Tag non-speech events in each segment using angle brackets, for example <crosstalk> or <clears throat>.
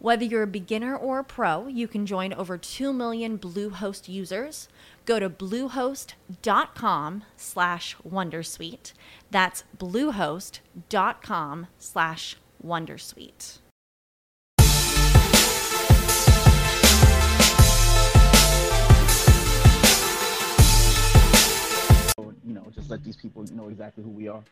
Whether you're a beginner or a pro, you can join over 2 million Bluehost users. Go to bluehost.com slash wondersuite. That's bluehost.com slash wondersuite. You know, just let these people know exactly who we are.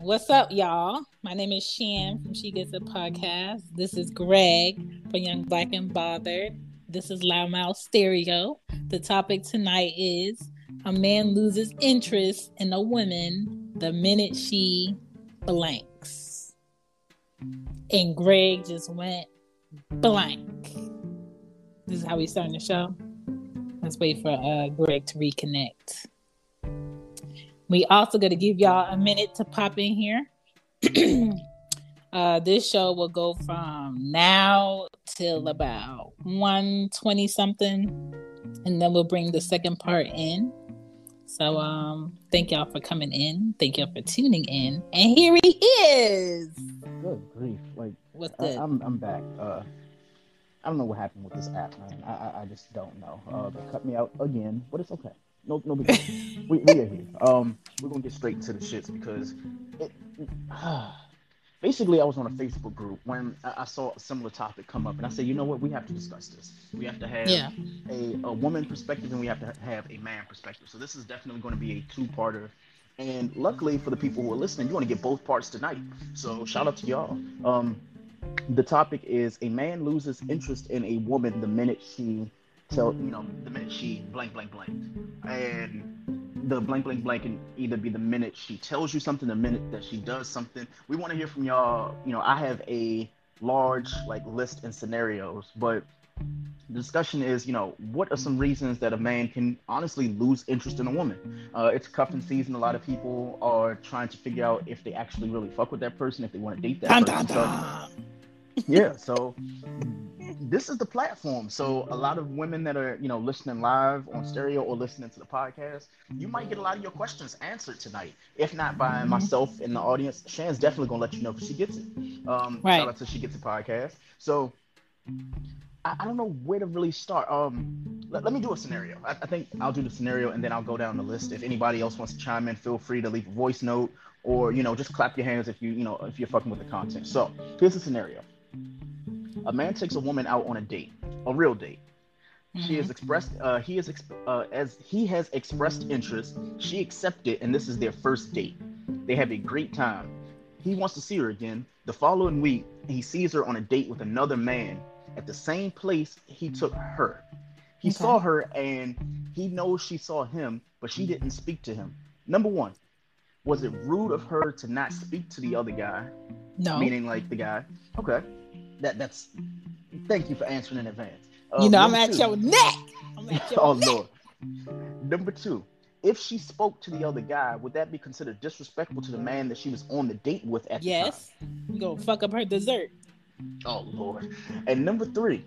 What's up, y'all? My name is Shan from She Gets a Podcast. This is Greg from Young Black and Bothered. This is Loudmouth Stereo. The topic tonight is a man loses interest in a woman the minute she blanks. And Greg just went blank. This is how we starting the show. Let's wait for uh, Greg to reconnect. We also going to give y'all a minute to pop in here. <clears throat> uh, this show will go from now till about 120 something, and then we'll bring the second part in. So, um, thank y'all for coming in. Thank y'all for tuning in. And here he is. Good grief! Like, What's I, the I'm I'm back. Uh, I don't know what happened with this app, man. I I, I just don't know. Uh, they cut me out again, but it's okay. No, no we, we are here. Um, we're gonna get straight into the shits because it. <sighs> basically, I was on a Facebook group when I, I saw a similar topic come up, and I said, you know what, we have to discuss this. We have to have Yeah. a, a woman perspective, and we have to have a man perspective. So this is definitely going to be a two-parter. And luckily for the people who are listening, you're going to get both parts tonight. So shout out to y'all. Um, the topic is a man loses interest in a woman the minute she tell you know the minute she blank blank blank. And the blank blank blank can either be the minute she tells you something the minute that she does something. We want to hear from y'all you know i have a large like list and scenarios but the discussion is you know what are some reasons that a man can honestly lose interest in a woman? Uh, it's cuffing season. A lot of people are trying to figure out if they actually really fuck with that person if they want to date that Dun, person. dun, So- dun. Yeah <laughs> so this is the platform. So a lot of women that are you know listening live on stereo or listening to the podcast you might get a lot of your questions answered tonight. If not by myself in the audience shan's definitely gonna let you know if she gets it. Um Right. shout out to she gets a podcast. So I, I don't know where to really start. Um let, let me do a scenario. I, I think i'll do the scenario and then i'll go down the list. If anybody else wants to chime in feel free to leave a voice note or you know just clap your hands if you you know if you're fucking with the content. So here's the scenario a man takes a woman out on a date, a real date. She has expressed, uh, he has, exp- uh, as he has expressed interest. She accepted, and this is their first date. They have a great time. He wants to see her again. The following week, he sees her on a date with another man at the same place he took her. He Okay. saw her, and he knows she saw him, but she didn't speak to him. Number one, was it rude of her to not speak to the other guy? No. meaning like the guy. Okay, that that's. Thank you for answering in advance. Uh, you know, I'm at two- your neck. I'm at <laughs> your oh neck. lord. Number two, if she spoke to the other guy, would that be considered disrespectful to the man that she was on the date with at the time? Yes. You gonna fuck up her dessert. Oh lord. And number three,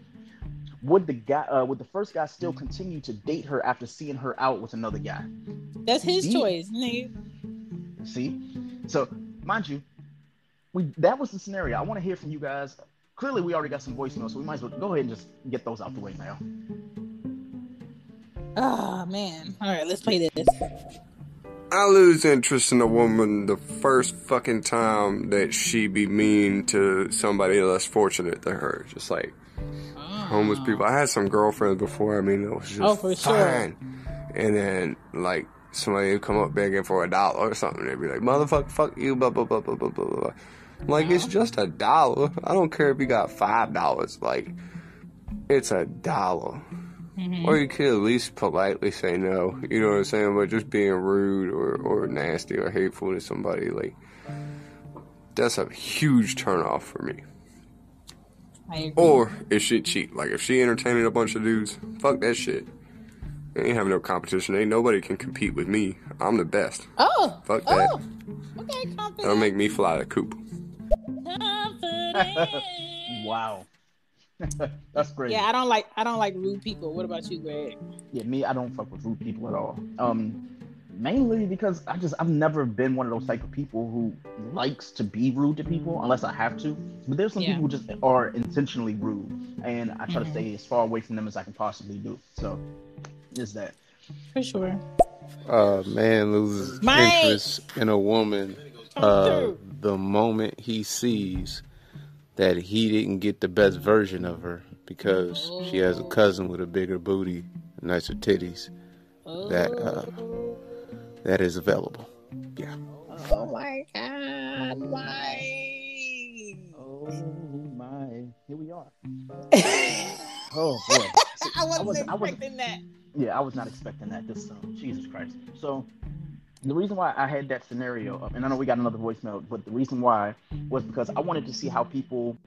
would the guy, uh, would the first guy still continue to date her after seeing her out with another guy? That's his See? choice, nigga. See, so mind you, we that was the scenario. I want to hear from you guys. Clearly, we already got some voicemails, so we might as well go ahead and just get those out the way now. Oh man. All right, let's play this. I lose interest in a woman the first fucking time that she be mean to somebody less fortunate than her. Just like ah. homeless people. I had some girlfriends before. I mean, it was oh, just Oh, for sure. fine. And then like somebody would come up begging for a dollar or something. They'd be like, "Motherfucker, fuck you," blah blah blah blah blah blah blah. Like it's just a dollar. I don't care if you got five dollars. Like it's a dollar. Mm-hmm. Or you could at least politely say no. You know what I'm saying? But just being rude or, or nasty or hateful to somebody, like that's a huge turnoff for me. Or is she cheap? Like if she entertaining a bunch of dudes, fuck that shit. ain't having no competition. Ain't nobody can compete with me. I'm the best. Oh, fuck that. Oh. Okay, That'll make me fly the coop. <laughs> wow. <laughs> That's great. Yeah, I don't like I don't like rude people. What about you, Greg? Yeah, me, I don't fuck with rude people at all. Um, mainly because I just I've never been one of those type of people who likes to be rude to people unless I have to. But there's some yeah. people who just are intentionally rude, and I try mm-hmm. to stay as far away from them as I can possibly do. So, is that for sure? Uh, man loses Mike. interest in a woman uh, the moment he sees that he didn't get the best version of her because oh. she has a cousin with a bigger booty, nicer titties. That uh, that is available. Yeah. Oh my God! Why? Oh my! Here we are. <laughs> oh boy! See, I wasn't I was, expecting I was, that. Yeah, I was not expecting that this soon. Jesus Christ! So the reason why I had that scenario, and I know we got another voicemail, but the reason why was because I wanted to see how people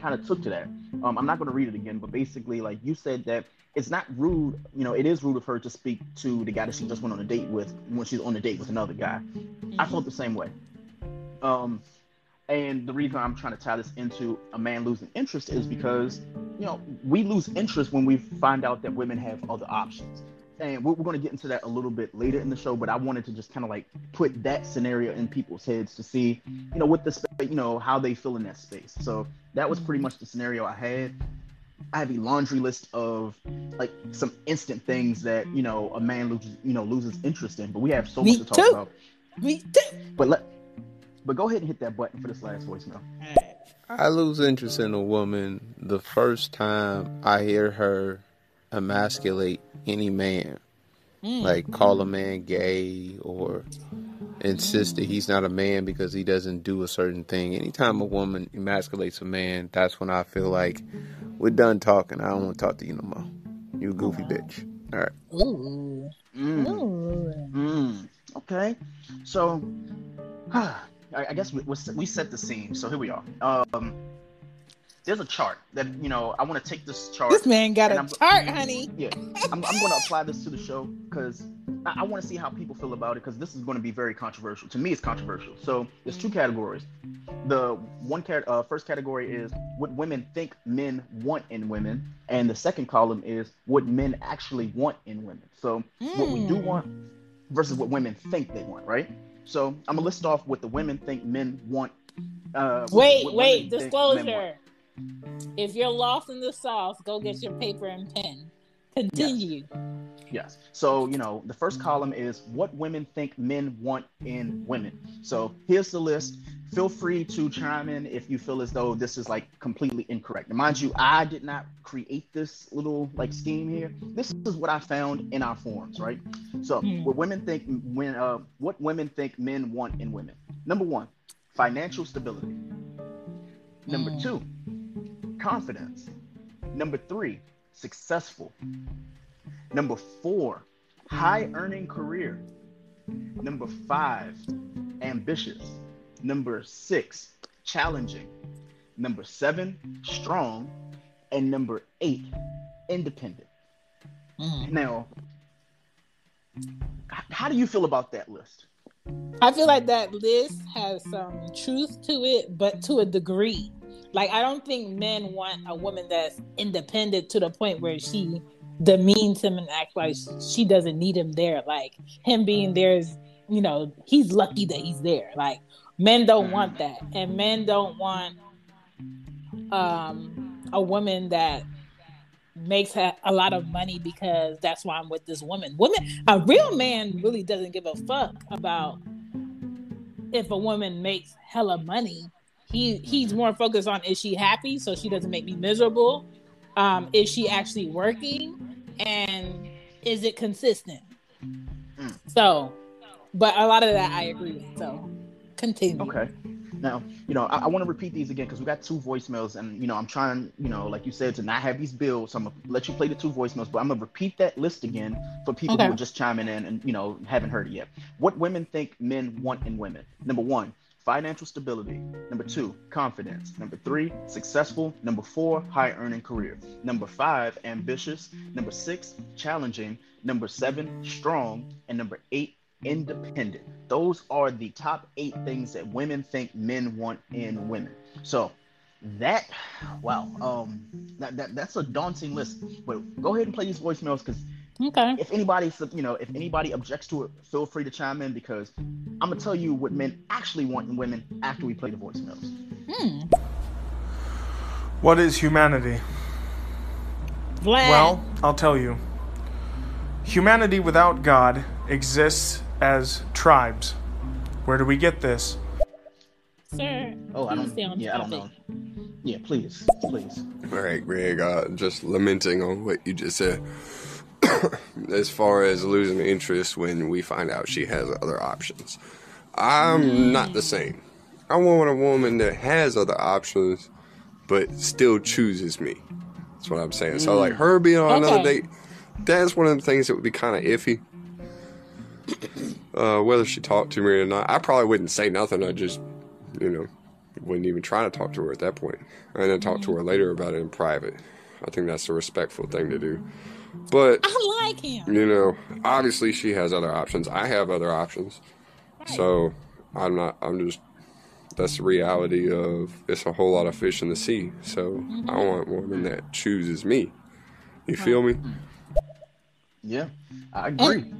kind of took to that. Um, I'm not going to read it again, but basically, like you said, that it's not rude. You know, it is rude of her to speak to the guy that she just went on a date with when she's on a date with another guy. I felt the same way. Um, and the reason I'm trying to tie this into a man losing interest is because, you know, we lose interest when we find out that women have other options and we're, we're going to get into that a little bit later in the show but i wanted to just kind of like put that scenario in people's heads to see you know what the space you know how they feel in that space so that was pretty much the scenario i had i have a laundry list of like some instant things that you know a man loses you know loses interest in but we have so Me much to talk too. about Me too. but let but go ahead and hit that button for this last voicemail I lose interest in a woman the first time I hear her emasculate any man. Mm. Like call a man gay or insist that he's not a man because he doesn't do a certain thing. Anytime a woman emasculates a man, that's when I feel like we're done talking. I don't want to talk to you no more. You goofy bitch. All right. Ooh. Mm. Ooh. Mm. Okay. So, <sighs> I guess we, we set the scene. So here we are. Um, there's a chart that you know I want to take this chart. This man got a I'm, chart, honey. Yeah, I'm, I'm going to apply this to the show because I, I want to see how people feel about it because this is going to be very controversial. To me, it's controversial. So there's two categories. The one cat, uh, first category is what women think men want in women, and the second column is what men actually want in women. So mm. what we do hmm. want versus what women think they want, right? So I'm gonna list off what the women think men want. Uh, wait, wait, disclosure. If you're lost in the sauce, go get your paper and pen. Continue. Yes. yes. So, you know, the first column is what women think men want in women. So here's the list. Feel free to chime in if you feel as though this is like completely incorrect. And mind you, I did not create this little like scheme here. This is what I found in our forums, right? So, mm. what women think when uh, what women think men want in women. Number one, financial stability. Number mm. two, confidence. Number three, successful. Number four, high earning career. Number five, ambitious. Number six, challenging. Number seven, strong. And number eight, independent. Mm. Now, how do you feel about that list? I feel like that list has some truth to it, but to a degree. Like I don't think men want a woman that's independent to the point where she demeans him and acts like she doesn't need him there. Like him being there is, you know, he's lucky that he's there. Like men don't want that, and men don't want um a woman that makes a, a lot of money because that's why I'm with this woman. Woman, a real man really doesn't give a fuck about if a woman makes hella money he he's more focused on is she happy so she doesn't make me miserable um is she actually working and is it consistent mm. so but a lot of that i agree with so continue okay Now, you know, I, I want to repeat these again because we got two voicemails, and you know, I'm trying, you know, like you said, to not have these bills. So I'm gonna let you play the two voicemails, but I'm gonna repeat that list again for people Okay. who are just chiming in and you know haven't heard it yet. What women think men want in women? Number one, financial stability. Number two, confidence. Number three, successful. Number four, high earning career. Number five, ambitious. Number six, challenging. Number seven, strong. And number eight, independent. Those are the top eight things that women think men want in women. So that, wow, um, that, that that's a daunting list. But go ahead and play these voicemails because Okay. if anybody, you know, if anybody objects to it, feel free to chime in because I'm gonna tell you what men actually want in women after we play the voicemails. Hmm. What is humanity? Vlad. Well, I'll tell you. Humanity without God exists as tribes. Where do we get this? sir. Oh, I don't. stay on Yeah, I don't know. Yeah, please, please. All right, Greg, uh, just lamenting on what you just said. <coughs> as far as losing interest when we find out she has other options. I'm not the same. I want a woman that has other options, but still chooses me. That's what I'm saying. So, like, her being on another date, that's one of the things that would be kind of iffy. <coughs> Uh, whether she talked to me or not, I probably wouldn't say nothing. I just, you know, wouldn't even try to talk to her at that point. And then talk to her later about it in private. I think that's a respectful thing to do. But I like him. you know, obviously she has other options. I have other options. So I'm not, I'm just, that's the reality of it's a whole lot of fish in the sea. So I mm-hmm. want a woman that chooses me. You feel me? Yeah, I agree.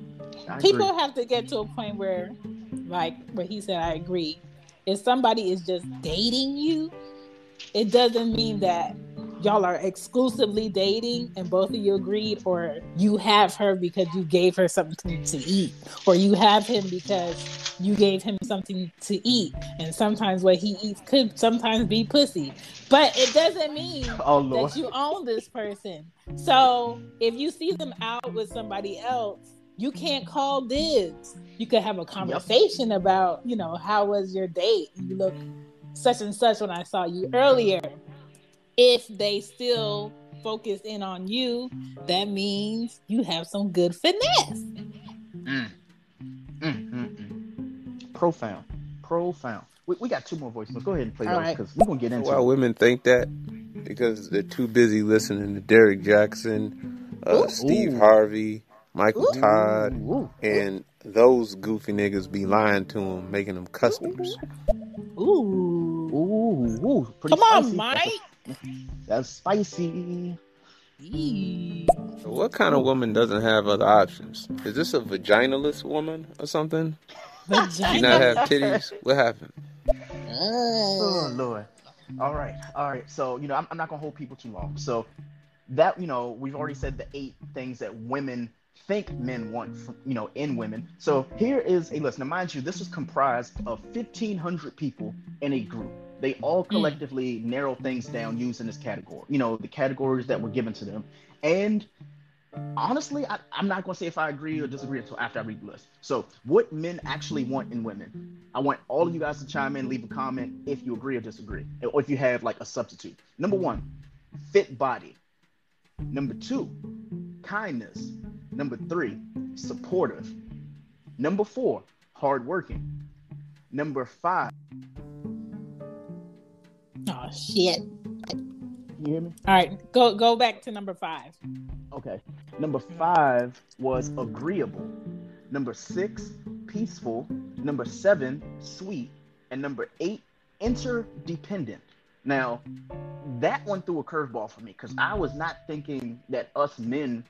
I People agree. have to get to a point where, like, where he said, I agree. If somebody is just dating you, it doesn't mean that y'all are exclusively dating and both of you agreed, or you have her because you gave her something to eat, or you have him because you gave him something to eat. And sometimes what he eats could sometimes be pussy, but it doesn't mean <laughs> Oh that you own this person. So if you see them out with somebody else, you can't call dibs. You could have a conversation about, you know, how was your date? You look such and such when I saw you earlier. If they still focus in on you, that means you have some good finesse. Mm. Mm, mm, mm. Profound. Profound. We, we got two more voicemails. Go ahead and play All those right. because we're gonna get into Why it. women think that? Because they're too busy listening to Derrick Jaxn, uh, Ooh. Steve Ooh. Harvey, Michael Ooh. Todd, Ooh. and those goofy niggas be lying to them, making them customers. Ooh. Ooh, ooh, pretty Come on. Mike. That's spicy. So what kind of woman doesn't have other options? Is this a vaginalist woman or something? She not have titties? What happened? Uh. Oh Lord. All right, all right. So you know, I'm, I'm not gonna hold people too long. So that you know, we've already said the eight things that women think men want, from, you know, in women. So here is a list. Now, mind you, this was comprised of 1,500 people in a group. They all hmm. collectively narrow things down using this category. You know, the categories that were given to them, and honestly, I, I'm not going to say if I agree or disagree until after I read the list. So, what men actually want in women? I want all of you guys to chime in, leave a comment if you agree or disagree, or if you have like a substitute. Number one, fit body. Number two, kindness. Number three, supportive. Number four, hardworking. Number five, Oh shit. you hear me? All right, go go back to number five. Okay. Number five was agreeable. Number six, peaceful. Number seven, sweet. And number eight, interdependent. Now, that one threw a curveball for me because I was not thinking that us men,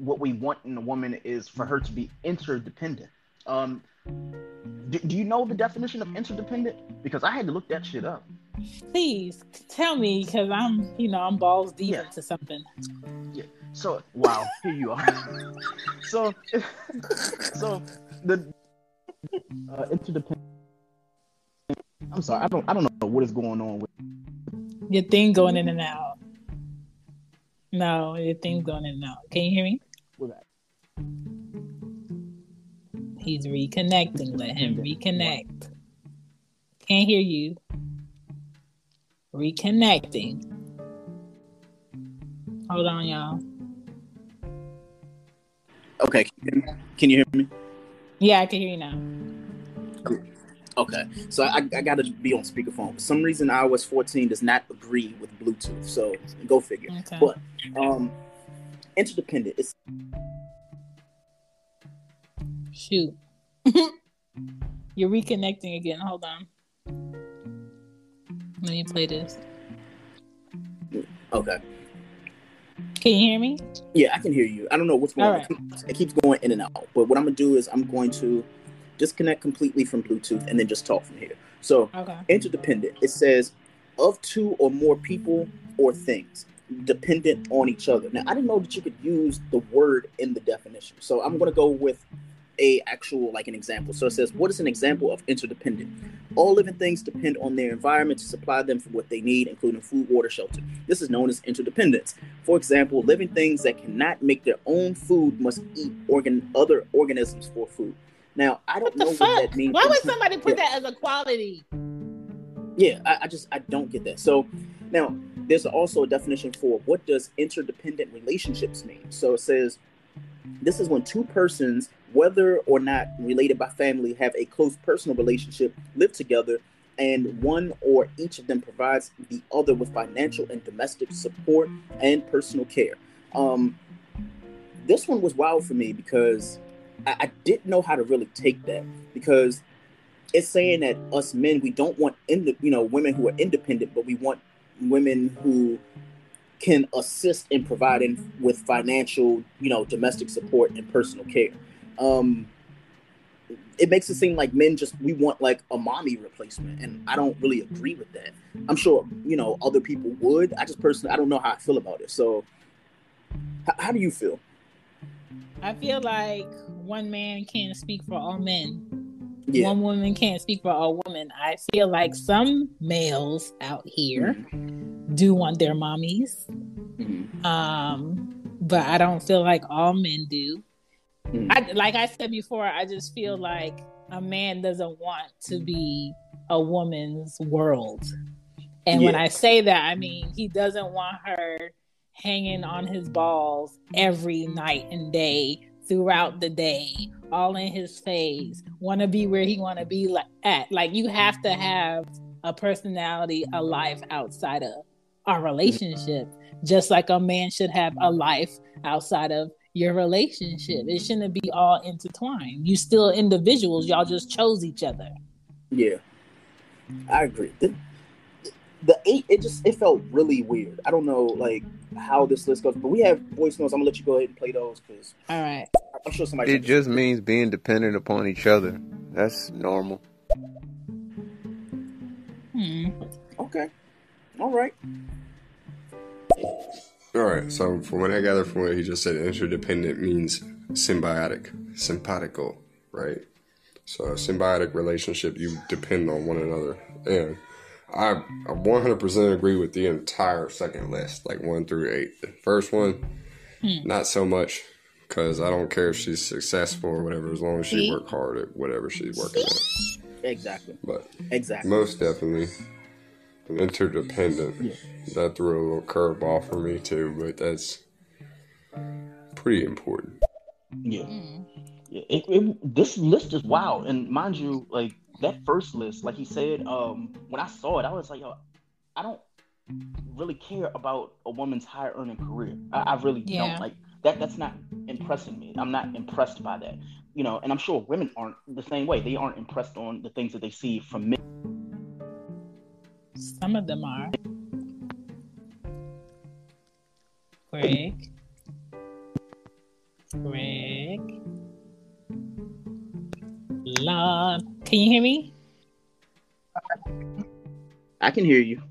what we want in a woman is for her to be interdependent. Um, do, do you know the definition of interdependent? Because I had to look that shit up. Please tell me because I'm, you know, I'm balls deep Yeah. into something. Yeah. So wow, here you are. <laughs> so <laughs> so the uh, interdependent. I'm sorry, I don't I don't know what is going on with. Your thing going in and out. No, your thing's going in and out. Can you hear me? with that. He's reconnecting. Let him reconnect. Can't hear you. Reconnecting. Hold on, y'all. Okay, can you hear me? Yeah, I can hear you now. Okay, so I, I got to be on speakerphone. For some reason, iOS 14 does not agree with Bluetooth, so go figure. Okay. But um, interdependent. It's shoot. <laughs> You're reconnecting again. Hold on. Let me play this. Okay. Can you hear me? Yeah, I can hear you. I don't know what's going right. on. It keeps going in and out. But what I'm gonna do is I'm going to disconnect completely from Bluetooth and then just talk from here. So okay. interdependent. It says of two or more people or things dependent on each other. Now I didn't know that you could use the word in the definition. So I'm gonna go with a actual like an example. So it says, what is an example of interdependent? All living things depend on their environment to supply them for what they need, including food, water, shelter. This is known as interdependence. For example, living things that cannot make their own food must eat organ other organisms for food. Now I don't know fuck? what that means. Why would somebody put yeah. that as a quality? Yeah, I, I just I don't get that. So now there's also a definition for what does interdependent relationships mean. So it says this is when two persons whether or not related by family, have a close personal relationship, live together, and one or each of them provides the other with financial and domestic support and personal care. Um, this one was wild for me because I, I didn't know how to really take that because it's saying that us men we don't want in the you know women who are independent, but we want women who can assist in providing with financial, you know, domestic support and personal care um it makes it seem like men just we want like a mommy replacement and i don't really agree with that. I'm sure you know other people would. I just personally i don't know how i feel about it. So h- how do you feel? I feel like one man can't speak for all men. Yeah. one woman can't speak for all women. I feel like some males out here mm-hmm. do want their mommies. Mm-hmm. um but i don't feel like all men do Mm. I, like I said before, I just feel like a man doesn't want to be a woman's world. And yeah. when I say that, I mean he doesn't want her hanging on his balls every night and day throughout the day, all in his face, want to be where he want to be like, at. Like you have to have a personality, a life outside of our relationship, just like a man should have a life outside of your relationship. It shouldn't be all intertwined. You still individuals. Y'all just chose each other. Yeah, I agree. The, the eight, it just it felt really weird. I don't know like how this list goes, but we have voicemails. I'm gonna let you go ahead and play those because all right. I'm sure somebody. It just means being dependent upon each other. That's normal. Hmm. Okay. All right. All right. So, from what I gather from what he just said, interdependent means symbiotic, simpatico, right? So, a symbiotic relationship, you depend on one another. And I, I 100% agree with the entire second list, like one through eight. The first one, hmm. not so much, because I don't care if she's successful or whatever, as long as she work hard at whatever she's working at. Exactly. But exactly. Most definitely interdependent. Yeah. That threw a little curveball for me too, but that's pretty important. Yeah. Mm. yeah it, it, this list is wild, and mind you, like that first list, like he said, um, when I saw it, I was like, yo, I don't really care about a woman's higher earning career. I, I really yeah. don't like that. That's not impressing me. I'm not impressed by that. You know, and I'm sure women aren't the same way. They aren't impressed on the things that they see from men some of them are. Greg. Greg. Lord. Can you hear me? I can hear you.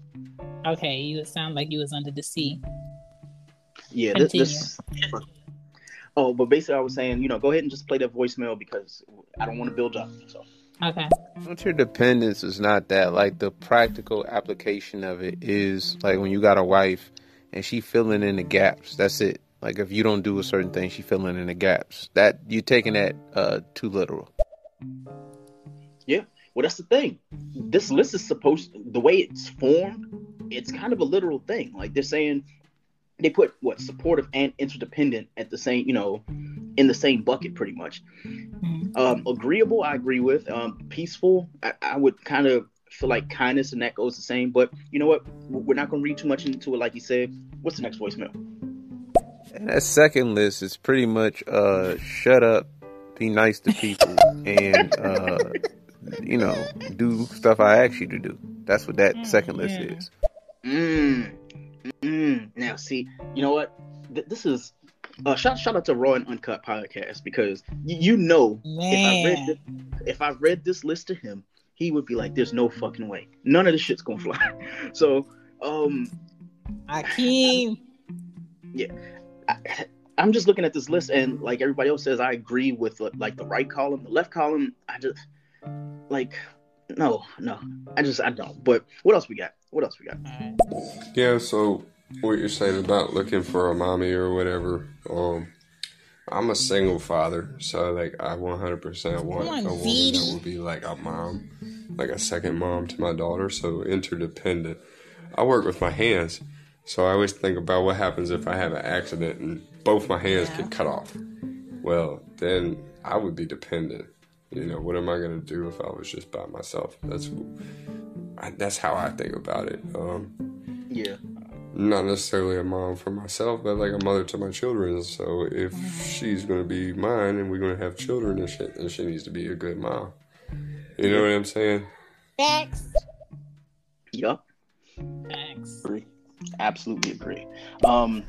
Okay, you sound like you was under the sea. Yeah, this, this, Oh, but basically, I was saying, you know, go ahead and just play that voicemail because I don't want to build up. So. Okay. Interdependence is not that. Like the practical application of it is like when you got a wife and she filling in the gaps. That's it. Like if you don't do a certain thing, she filling in the gaps. That you taking that uh too literal. Yeah. Well, that's the thing. This list is supposed the way it's formed, it's kind of a literal thing. Like they're saying they put what supportive and interdependent at the same, you know, in the same bucket pretty much. Mm-hmm. Um, agreeable, I agree with. Um, peaceful, I, I would kind of feel like kindness and that goes the same. But you know what? We're not going to read too much into it, like you said. What's the next voicemail? And that second list is pretty much uh, shut up, be nice to people, and uh, you know, do stuff I ask you to do. That's what that mm, second list yeah. is. Mm, mm. Now, see, you know what? Th- this is uh, shout shout out to Raw and Uncut podcast because y- you know Man. if I read this, if I read this list to him, he would be like, "There's no fucking way. None of this shit's gonna fly." <laughs> so, um, Akeem. Yeah, I, am just looking at this list, and like everybody else says, I agree with like the right column, the left column. I just like no, no. I just I don't. But what else we got? What else we got? Yeah. So what you're saying about looking for a mommy or whatever. Um, I'm a single father, so like I 100% want on, a woman that will be like a mom, like a second mom to my daughter. So interdependent. I work with my hands, so I always think about what happens if I have an accident and both my hands yeah. get cut off. Well, then I would be dependent. You know, what am I gonna do if I was just by myself? That's that's how I think about it. Um, yeah not necessarily a mom for myself, but like a mother to my children. So if she's going to be mine and we're going to have children and shit, then she needs to be a good mom. You know what I'm saying? Thanks. Yup. Thanks. Agree. Absolutely agree. Um,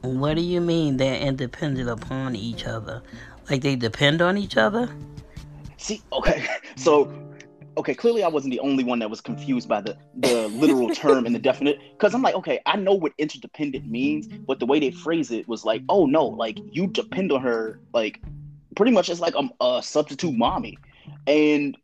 what do you mean they're independent upon each other? Like they depend on each other? See, okay, <laughs> so okay, clearly I wasn't the only one that was confused by the the literal term and the <laughs> definite. Because I'm like, okay, I know what interdependent means, but the way they phrase it was like, oh no, like you depend on her, like pretty much it's like a, a substitute mommy, and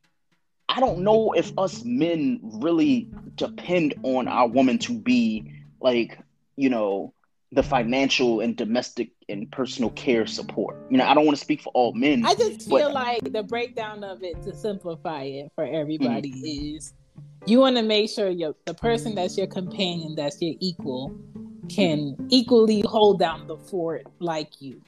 I don't know if us men really depend on our woman to be like, you know, the financial and domestic and personal care support. You know, I don't want to speak for all men. I just feel but, like the breakdown of it to simplify it for everybody mm. is you want to make sure your the person that's your companion, that's your equal, can equally hold down the fort like you.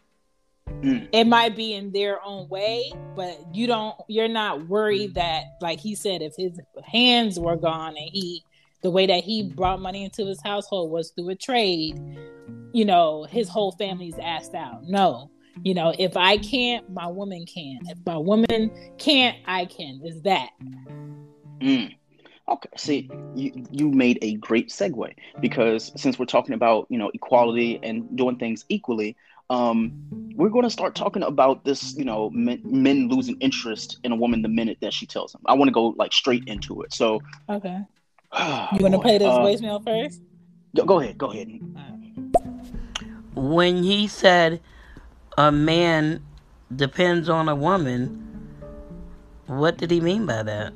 Mm. It might be in their own way, but you don't you're not worried that like he said if his hands were gone and he the way that he brought money into his household was through a trade, you know, his whole family's asked out. No. You know, if I can't, my woman can. If my woman can't, I can. Is that. Mm. Okay, see, you, you made a great segue because since we're talking about you know equality and doing things equally, um, we're going to start talking about this, you know, men, men, losing interest in a woman the minute that she tells them. I want to go like straight into it. So, okay, you want to play this uh, voicemail first? Go, go ahead. Go ahead. When he said a man depends on a woman, what did he mean by that?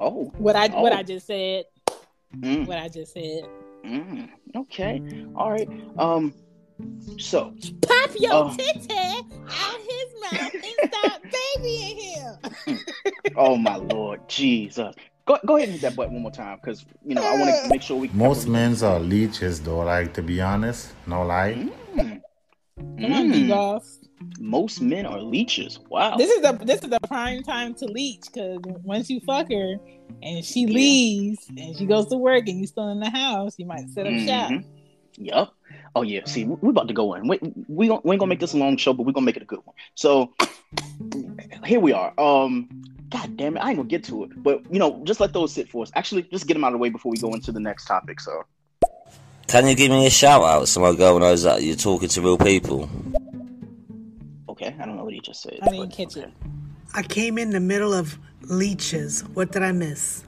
Oh, what I oh. what I just said. Mm. What I just said. Mm. Okay. All right. Um. So pop your uh, titty out his mouth and stop babying him. <laughs> oh my lord, Jesus! Go, go ahead and hit that button one more time because you know I want to <laughs> make sure we. Most men's are leeches, though. Like to be honest, no lie. Mm. Mm. Most men are leeches. Wow. This is the this is the prime time to leech because once you fuck her and she yeah. leaves and she goes to work and you still in the house, you might set up mm-hmm. shop. Yep. Oh yeah. See, we're about to go in. We we, we ain't gonna make this a long show, but we're gonna make it a good one. So here we are. Um, God damn it, I ain't gonna get to it. But you know, just let those sit for us. Actually, just get them out of the way before we go into the next topic. So, can you give me a shout out so my girl knows that you're talking to real people? Okay, I don't know what he just said. I didn't catch okay. it. I came in the middle of leeches. What did I miss?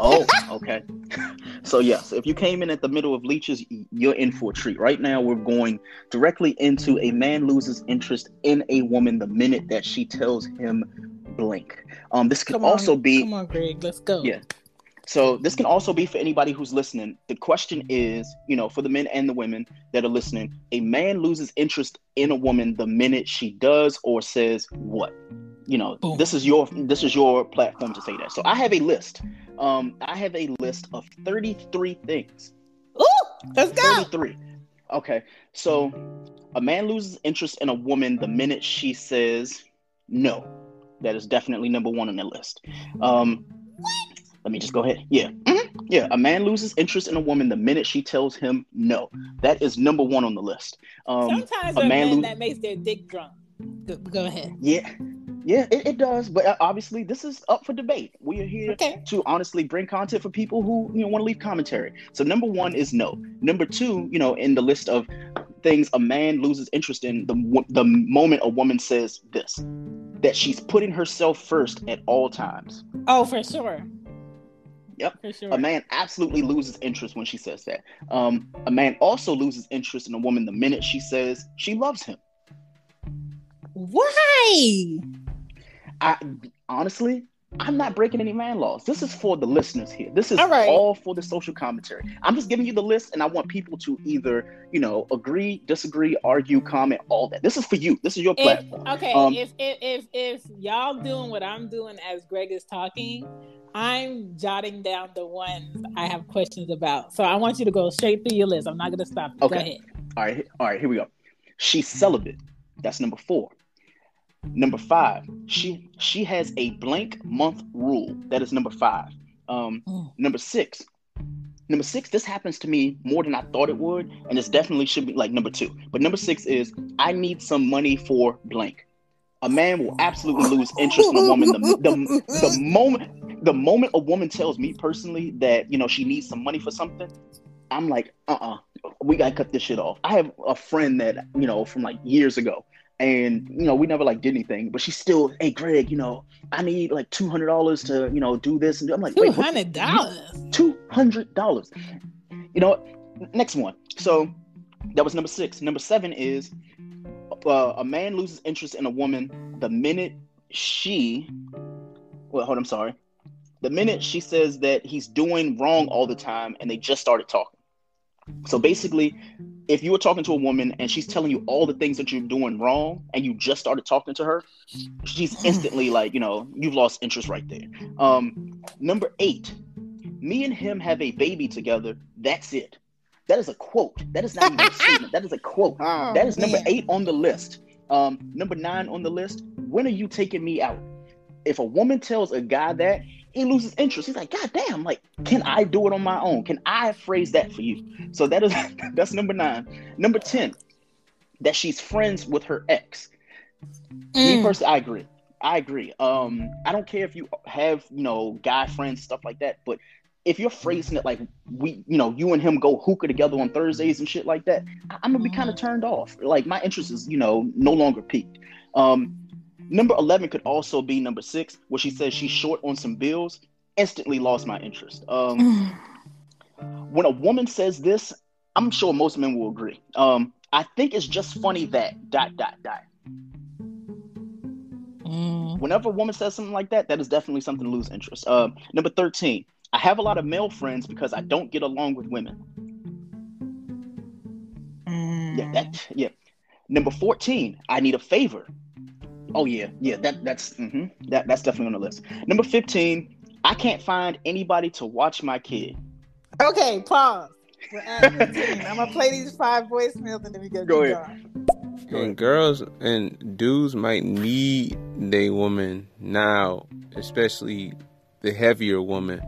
oh, okay. <laughs> so yes, if you came in at the middle of leeches, you're in for a treat. Right now, we're going directly into a man loses interest in a woman the minute that she tells him blink. Um, this can come also on, be. Come on, Greg, let's go. Yeah. So this can also be for anybody who's listening. The question is, you know, for the men and the women that are listening, a man loses interest in a woman the minute she does or says what? you know, Boom. this is your this is your platform to say that. So I have a list. Um, I have a list of 33 things. Ooh, let's go. 33. Okay. So a man loses interest in a woman the minute she says no. That is definitely number one on the list. Um, let me just go ahead. Yeah. Mm-hmm. Yeah. A man loses interest in a woman the minute she tells him no. That is number one on the list. Um, Sometimes a man lo- that makes their dick drunk. Go, go ahead. Yeah. Yeah, it, it, does, but uh, obviously this is up for debate. We are here okay. to honestly bring content for people who you know want to leave commentary. So number one is no. Number two, you know, in the list of things a man loses interest in, the the moment a woman says this, that she's putting herself first at all times. Oh, for sure. Yep. For sure. A man absolutely loses interest when she says that. Um, a man also loses interest in a woman the minute she says she loves him. Why? I honestly, I'm not breaking any man laws. This is for the listeners here. This is all, right. all, for the social commentary. I'm just giving you the list, and I want people to either, you know, agree, disagree, argue, comment, all that. This is for you. This is your platform. If, okay, um, if, if if if y'all doing what I'm doing as Greg is talking, I'm jotting down the ones I have questions about. So I want you to go straight through your list. I'm not going to stop. You. Okay. All right. All right. Here we go. She's celibate. That's number four. Number five, she she has a blank month rule. That is number five. Um, mm. Number six, number six. This happens to me more than I thought it would, and this definitely should be like number two. But number six is I need some money for blank. A man will absolutely lose interest in a woman the, the, the moment the moment a woman tells me personally that you know she needs some money for something. I'm like, uh uh-uh, uh we gotta cut this shit off. I have a friend that, you know, from like years ago, and you know we never like did anything but she's still hey greg you know i need like $200 to you know do this and i'm like $200 $200 you know next one. So that was number six. Number seven is uh, a man loses interest in a woman the minute she well hold on, i'm sorry. The minute she says that he's doing wrong all the time and they just started talking. So basically if you were talking to a woman and she's telling you all the things that you're doing wrong and you just started talking to her, she's instantly <laughs> like, you know, you've lost interest right there. Um, number eight, me and him have a baby together. That's it. That is a quote. That is not even a <laughs> statement. That is a quote. Oh, that is number man. eight on the list. Um, number nine on the list. When are you taking me out? If a woman tells a guy that, he loses interest. He's like, God damn, like, can I do it on my own? Can I phrase that for you? So that is <laughs> that's number nine. Number 10, that she's friends with her ex. Mm. Me personally, I agree. I agree. Um, I don't care if you have, you know, guy friends, stuff like that, but if you're phrasing it like we, you know, you and him go hookah together on Thursdays and shit like that, I- am gonna be kind of turned off. Like my interest is, you know, no longer peaked. Um, Number 11 could also be number six, where she says she's short on some bills. Instantly lost my interest. Um, <sighs> when a woman says this, I'm sure most men will agree. Um, I think it's just funny that dot dot dot. Mm. Whenever a woman says something like that, that is definitely something to lose interest. Uh, number 13, I have a lot of male friends because I don't get along with women. Mm. Yeah, that yeah. Number 14, I need a favor Oh yeah, yeah. That that's mm-hmm, that that's definitely on the list. Number fifteen. I can't find anybody to watch my kid. Okay, pause. I'm gonna play these five voicemails and then we go. Go ahead. And girls and dudes might need a woman now, especially the heavier woman,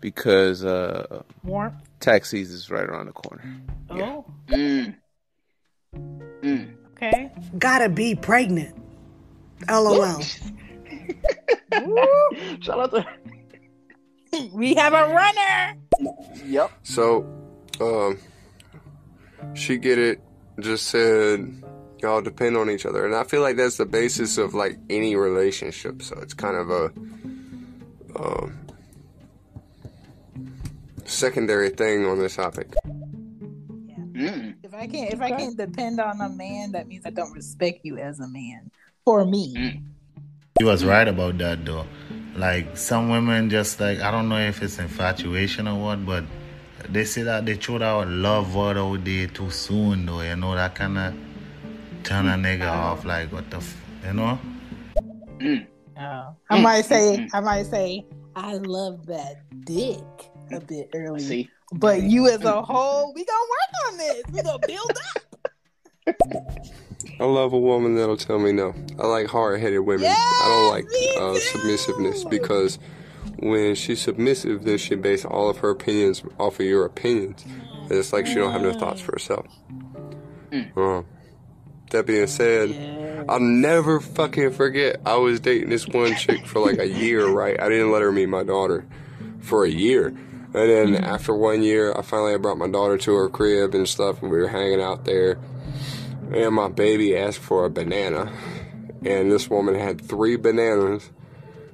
because uh, warmth. Tax season is right around the corner. Oh. Yeah. Mm. Mm. Okay. Gotta be pregnant. LOL. <laughs> Shout out to. <laughs> We have a runner. Yep. So, um, she get it. Just said y'all depend on each other, and I feel like that's the basis of like any relationship. So it's kind of a um, secondary thing on this topic. Yeah. Mm. If I can't, if I can't depend on a man, that means I don't respect you as a man for me. Mm. He was right about that though. Like some women just like I don't know if it's infatuation or what, but they say that they throw that love word out there too soon though, you know, that kinda turn a nigga off like what the f- you know? Mm. Oh. I mm, might say, mm, I might say, I love that dick a bit early. See? But you as a whole, we gonna work on this. We gonna build up. <laughs> I love a woman that'll tell me no. I like hard-headed women. Yes, I don't like uh, submissiveness because when she's submissive, then she base all of her opinions off of your opinions. And it's like she don't have no thoughts for herself. Uh, that being said, I'll never fucking forget. I was dating this one chick for like a year, right? I didn't let her meet my daughter for a year. And then mm-hmm. after one year, I finally brought my daughter to her crib and stuff, and we were hanging out there. And my baby asked for a banana. And this woman had three bananas.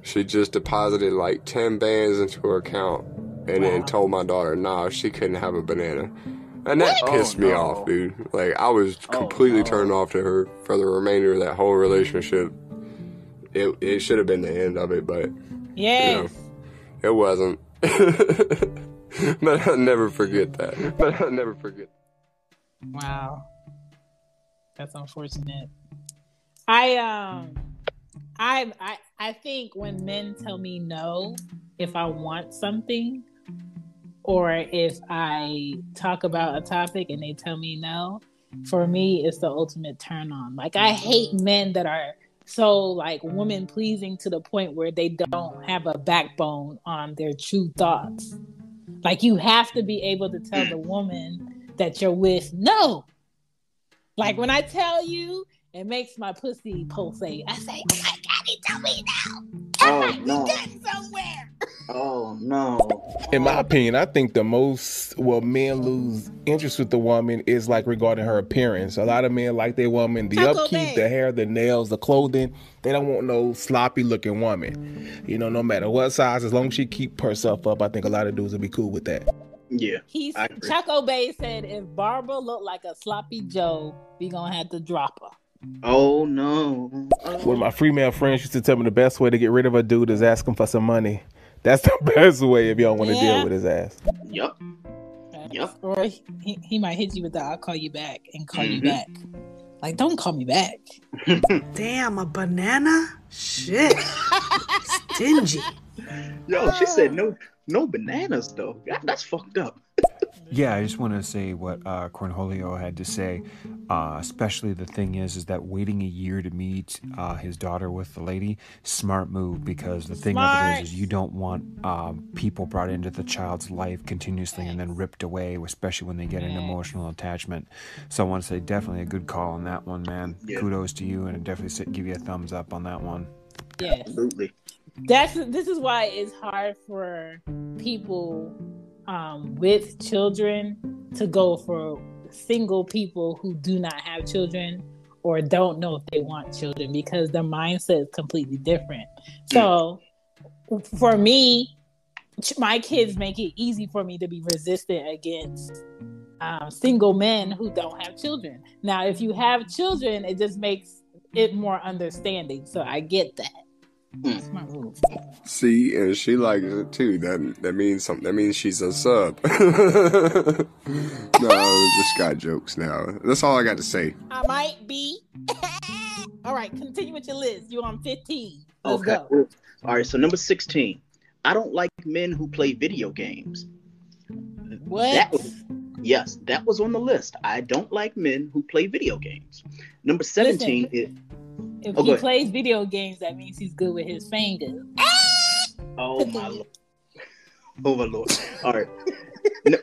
She just deposited like 10 bands into her account and wow. then told my daughter, nah, she couldn't have a banana. And that what? pissed oh, me no. off, dude. Like, I was oh, completely oh, no. turned off to her for the remainder of that whole relationship. It, it should have been the end of it, but. Yeah. You know, it wasn't. <laughs> but I'll never forget that. <laughs> But I'll never forget. Wow. That's unfortunate. I um I I I think when men tell me no if I want something or if I talk about a topic and they tell me no, for me it's the ultimate turn on. Like I hate men that are so like woman pleasing to the point where they don't have a backbone on their true thoughts. Like you have to be able to tell the woman that you're with no. Like when I mm-hmm. tell you, it makes my pussy pulsate. I say, "Oh my god, he tell me now." Oh no. somewhere. Oh no. In my opinion, I think the most well men lose interest with the woman is like regarding her appearance. A lot of men like their woman, the Taco upkeep, the hair, the nails, the clothing. They don't want no sloppy looking woman. You know, no matter what size, as long as she keep herself up, I think a lot of dudes would be cool with that. Yeah. He's Chaco Bay said if Barbara looked like a sloppy Joe, we gonna have to drop her. Oh no. Oh. One of my female friends used to tell me the best way to get rid of a dude is ask him for some money. That's the <laughs> best way if y'all want to yeah. deal with his ass. Yep. Yep. Or he, he might hit you with the I'll call you back and call mm-hmm. you back. Like, don't call me back. <laughs> Damn, a banana? Shit. <laughs> Stingy. Yo, she said no no bananas though. That's fucked up. <laughs> Yeah, I just want to say what uh, Cornholio had to say. Uh, especially the thing is, is that waiting a year to meet uh, his daughter with the lady, smart move because the thing smart. of it is, is you don't want um, people brought into the child's life continuously and then ripped away, especially when they get an emotional attachment. So I want to say definitely a good call on that one, man. Yeah. Kudos to you, and I definitely give you a thumbs up on that one. Yeah, absolutely. That's this is why it's hard for people um, with children to go for single people who do not have children or don't know if they want children because their mindset is completely different. So for me, my kids make it easy for me to be resistant against um, single men who don't have children. Now, if you have children, it just makes it more understanding. So I get that. Hmm. See, and she likes it too. That that means something. That means she's a sub. <laughs> no, just got jokes now. That's all I got to say. I might be. <laughs> all right, continue with your list. You're on 15. Let's okay. Go. All right, so number 16. I don't like men who play video games. What? That was, yes, that was on the list. I don't like men who play video games. Number 17 Listen, is if oh, he plays video games, that means he's good with his fingers. Oh my lord! <laughs> Oh my lord! All right. no,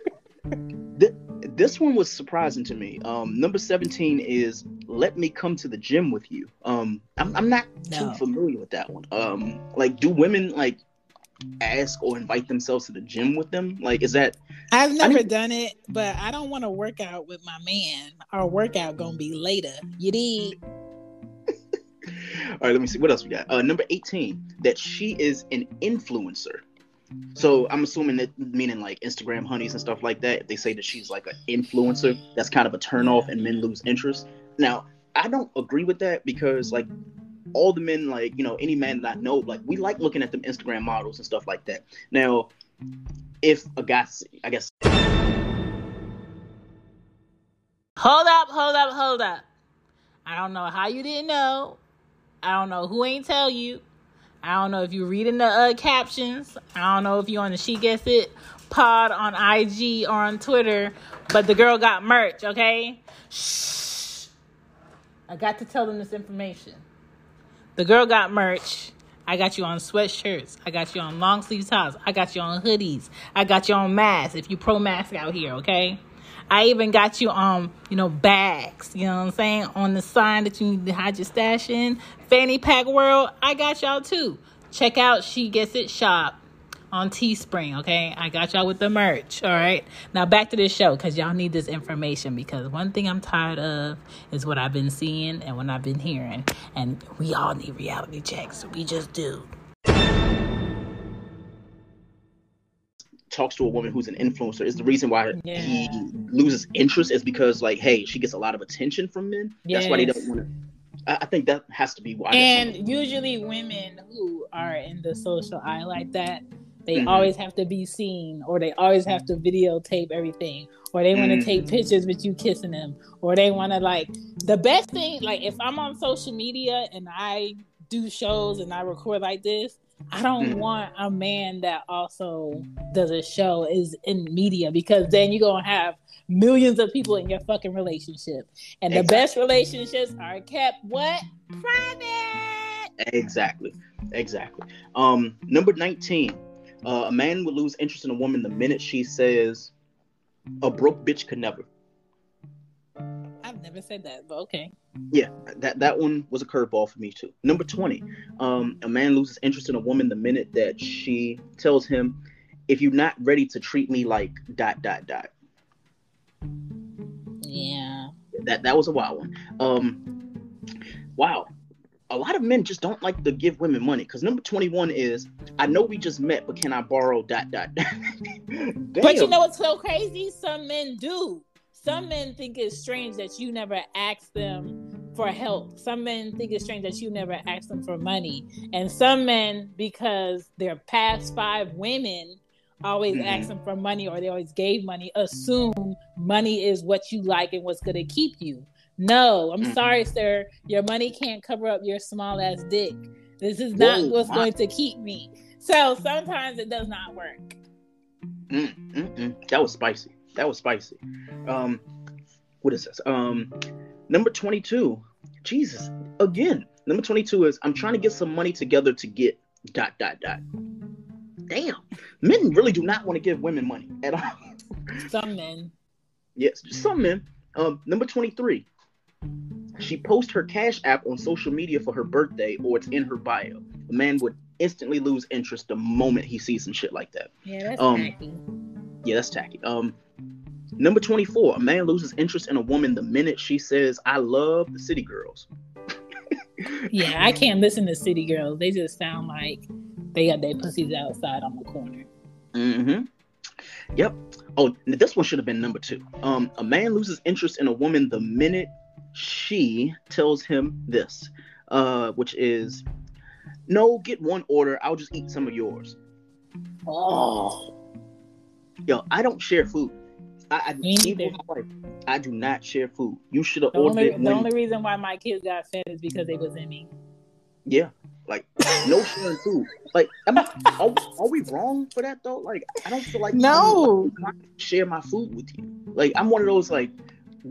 th- this one was surprising to me. Um, number seventeen is "Let Me Come to the Gym with You." Um, I'm, I'm not no. too familiar with that one. Um, like, do women like ask or invite themselves to the gym with them? Like, is that? I've never done it, but I don't want to work out with my man. Our workout gonna be later. You did. All right, let me see what else we got. Uh, number eighteen, that she is an influencer. So I'm assuming that meaning like Instagram honeys and stuff like that. If they say that she's like an influencer, that's kind of a turnoff and men lose interest. Now, I don't agree with that because like all the men, like, you know, any man that I know, like we like looking at them Instagram models and stuff like that. Now, if a guy I guess Hold up, hold up, hold up. I don't know how you didn't know, I don't know who ain't tell you. I don't know if you're reading the uh, captions. I don't know if you're on the She Gets It pod on IG or on Twitter, but the girl got merch, okay? Shh. I got to tell them this information. The girl got merch. I got you on sweatshirts. I got you on long sleeve tops. I got you on hoodies. I got you on masks if you pro mask out here, okay? I even got you on, you know, bags, you know what I'm saying? On the sign that you need to hide your stash in. Fanny Pack World, I got y'all too. Check out She Gets It Shop on Teespring, okay? I got y'all with the merch, all right? Now back to this show because y'all need this information because one thing I'm tired of is what I've been seeing and what I've been hearing. And we all need reality checks. We just do. Talks to a woman who's an influencer is the reason why yeah. he loses interest is because like hey she gets a lot of attention from men yes. that's why they don't want to I think that has to be why. And usually, women who are in the social eye like that, they mm-hmm. always have to be seen, or they always have to videotape everything, or they want to mm-hmm. take pictures with you kissing them, or they want to like the best thing. Like if I'm on social media and I do shows and I record like this, I don't mm. want a man that also does a show is in media because then you're gonna have millions of people in your fucking relationship. And the best relationships are kept what? Private. Exactly. Exactly. Um, number 19. Uh, a man would lose interest in a woman the minute she says a broke bitch could never. I've never said that, but okay. Yeah, that that one was a curveball for me too. Number twenty, um, a man loses interest in a woman the minute that she tells him, "If you're not ready to treat me like dot dot dot." Yeah. That that was a wild one. Um, wow. A lot of men just don't like to give women money because number 21 is I know we just met, but can I borrow dot dot? dot? <laughs> but you know what's so crazy? Some men do. Some men think it's strange that you never ask them for help. Some men think it's strange that you never ask them for money. And some men, because their past five women always mm-hmm. ask them for money or they always gave money, assume money is what you like and what's going to keep you. No, I'm mm-hmm. sorry, sir. Your money can't cover up your small ass dick. This is not Whoa, what's wow. going to keep me. So sometimes it does not work. Mm, that was spicy. That was spicy. Um, what is this? Um, number 22. Jesus. Again, number 22 is I'm trying to get some money together to get dot dot dot. Damn. Men really do not want to give women money at all. Some men. Yes, some men. Um, number 23. She posts her cash app on social media for her birthday or it's in her bio. A man would instantly lose interest the moment he sees some shit like that. Yeah, that's um, tacky. Yeah, that's tacky. Um, Number 24, a man loses interest in a woman the minute she says, I love the city girls. <laughs> yeah, I can't listen to city girls. They just sound like they got their pussies outside on the corner. Mm-hmm. Yep. Oh, this one should have been number two. Um, a man loses interest in a woman the minute she tells him this, uh, which is, "No, get one order. I'll just eat some of yours." Oh, yo, I don't share food. I, I, I do not share food. You should have ordered. Only, the only reason why my kids got fed is because they was in me. Yeah, like no sharing food. Like, am I, are, are, we wrong for that though? Like, I don't feel like no share my food with you. Like, I'm one of those like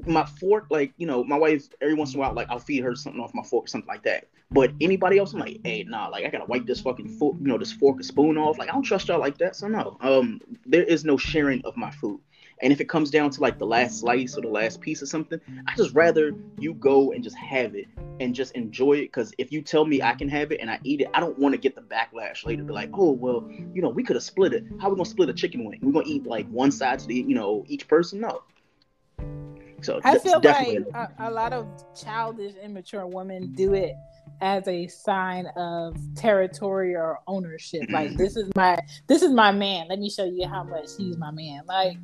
my fork. Like, you know, my wife every once in a while, like I'll feed her something off my fork, something like that. But anybody else, I'm like, hey, nah, like I gotta wipe this fucking fork, you know, this fork and spoon off. Like, I don't trust y'all like that. So no, um, there is no sharing of my food. And if it comes down to like the last slice or the last piece or something, I just rather you go and just have it and just enjoy it. Because if you tell me I can have it and I eat it, I don't want to get the backlash later. Be like, oh well, you know, we could have split it. How are we gonna split a chicken wing? We're gonna eat like one side to the, you know, each person? No. So I feel like a, a lot of childish, immature women do it as a sign of territory or ownership. Like mm-hmm. this is my this is my man. Let me show you how much he's my man. Like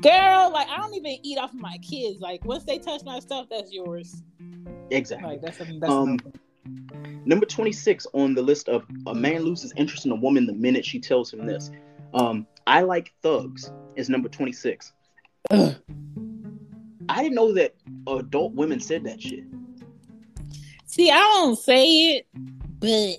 girl, like I don't even eat off of my kids. Like once they touch my stuff, that's yours. Exactly. Like that's, that's um, number twenty six on the list of a man loses interest in a woman the minute she tells him this. Um, I like thugs is number twenty six. I didn't know that adult women said that shit. See, I don't say it, but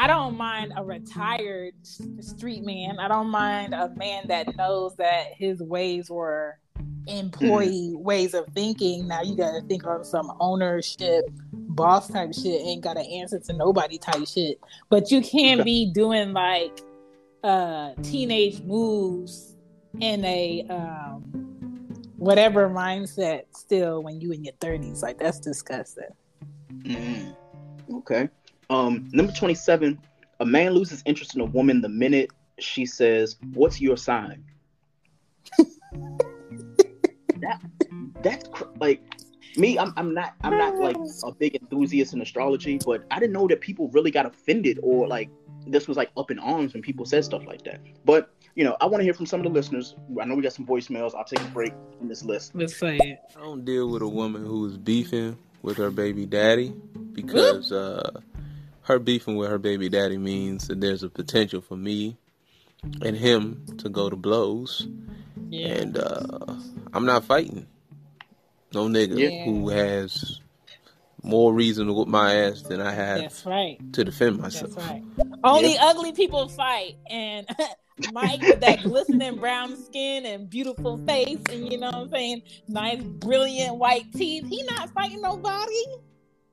I don't mind a retired street man. I don't mind a man that knows that his ways were employee mm. ways of thinking. Now you got to think on some ownership, boss type shit. Ain't got to answer to nobody type shit. But you can't be doing like uh teenage moves in a um whatever mindset still when you in your 30s like that's disgusting mm. okay um number 27 a man loses interest in a woman the minute she says what's your sign <laughs> that that's cr- like me I'm, I'm not i'm not like a big enthusiast in astrology but i didn't know that people really got offended or like this was like up in arms when people said stuff like that. But you know, I want to hear from some of the listeners. I know we got some voicemails. I'll take a break from this list. Let's say it. I don't deal with a woman who's beefing with her baby daddy because uh, her beefing with her baby daddy means that there's a potential for me and him to go to blows. Yeah. And uh, I'm not fighting no nigga yeah. who has more reason to whoop my ass than I have That's right. to defend myself. That's right. Only ugly people fight, and <laughs> Mike with that glistening brown skin and beautiful face, and you know what I'm saying, nice, brilliant white teeth. He not fighting nobody.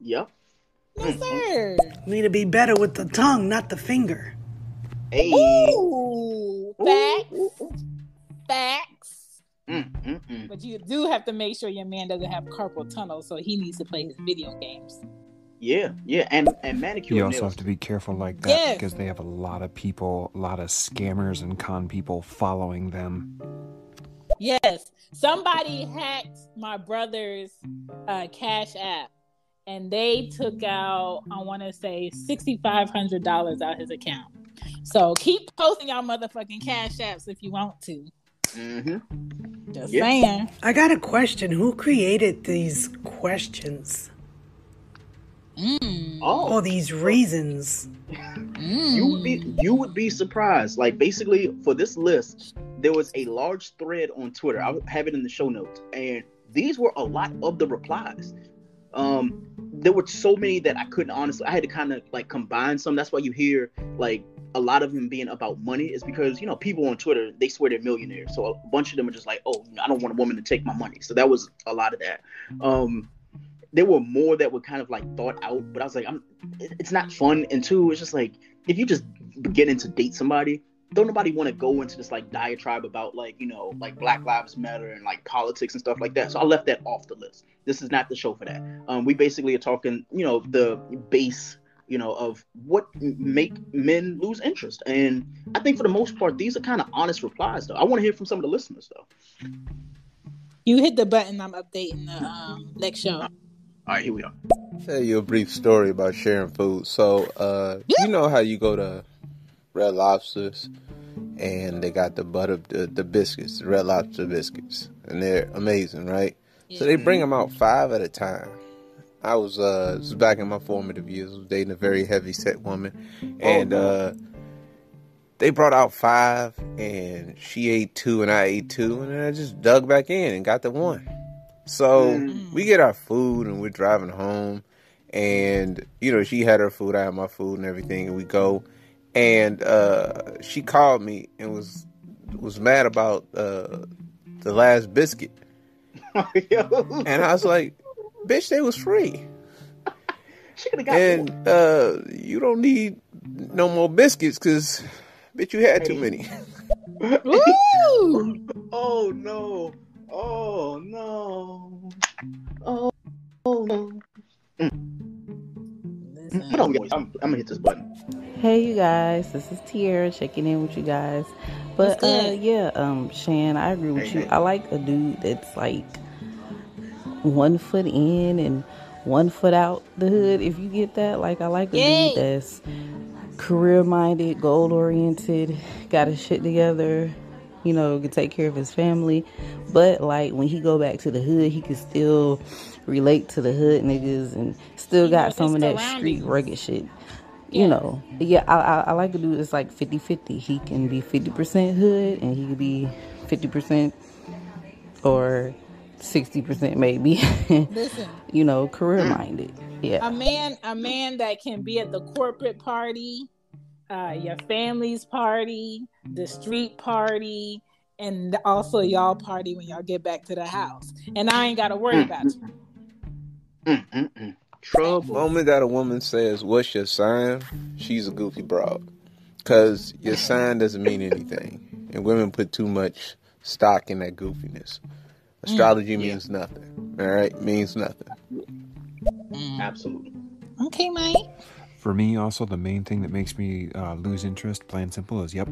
Yep. No sir. Need to be better with the tongue, not the finger. Hey. Ooh, facts. Facts. Mm, but you do have to make sure your man doesn't have carpal tunnel, so he needs to play his video games. Yeah, yeah, and and manicure. You also nails. have to be careful like that yes. because they have a lot of people, a lot of scammers and con people following them. Yes, somebody hacked my brother's uh, Cash App, and they took out, I want to say, sixty five hundred dollars out his account. So keep posting y'all motherfucking Cash Apps if you want to. Mm-hmm. Just yep. saying. I got a question. Who created these questions? Mm. Oh. All these reasons. Mm. You would be you would be surprised. Like basically for this list, there was a large thread on Twitter. I have it in the show notes, and these were a lot of the replies. Um, there were so many that I couldn't honestly. I had to kind of like combine some. That's why you hear like a lot of them being about money is because you know people on Twitter they swear they're millionaires, so a bunch of them are just like, oh, I don't want a woman to take my money. So that was a lot of that. Um, there were more that were kind of like thought out, but I was like, I'm. It's not fun, and two, it's just like if you just beginning to date somebody, don't nobody want to go into this like diatribe about like you know like Black Lives Matter and like politics and stuff like that. So I left that off the list. This is not the show for that. Um, we basically are talking, you know, the base you know, of what make men lose interest. And I think for the most part, these are kind of honest replies, though. I want to hear from some of the listeners, though. You hit the button. I'm updating the um, next show. All right, here we are. tell you a brief story about sharing food. So, uh, yeah. you know how you go to Red Lobsters and they got the butter, the, the biscuits, the Red Lobster biscuits, and they're amazing, right? Yeah. So they bring them out five at a time. I was uh was back in my formative years. I was dating a very heavy set woman, and oh, uh they brought out five, and she ate two, and I ate two, and then I just dug back in and got the one. So mm. we get our food, and we're driving home, and you know she had her food, I had my food, and everything, and we go, and uh she called me and was was mad about uh the last biscuit. <laughs> and I was like, bitch, they was free. she could have got And uh, you don't need no more biscuits because, bitch, you had too many. <laughs> oh no! Oh no! Oh, oh no! Mm. Hold on. I'm, I'm gonna hit this button. Hey, you guys. This is Tiara checking in with you guys. But uh, yeah, um, Shan, I agree with you. I like a dude that's like one foot in and one foot out the hood. If you get that, like I like a Yay. dude that's career minded, goal oriented, got his shit together. You know, can take care of his family, but like when he go back to the hood, he can still relate to the hood niggas and still got some of that street rugged shit. Yeah. You know, yeah, I, I, I like a dude that's like 50 50. He can be 50% hood and he could be 50% or sixty percent maybe. <laughs> Listen, you know, career minded. Yeah, a man, a man that can be at the corporate party, uh, your family's party, the street party, and also y'all party when y'all get back to the house, and I ain't got to worry mm, about mm, you. Mm-mm-mm. Trouble. The moment that a woman says, "What's your sign?" she's a goofy broad, because your sign doesn't mean anything, and women put too much stock in that goofiness. Astrology mm, means yeah. nothing. All right, means nothing. Mm. Absolutely. Okay, Mike. For me, also, the main thing that makes me uh, lose interest, plain simple, is yep,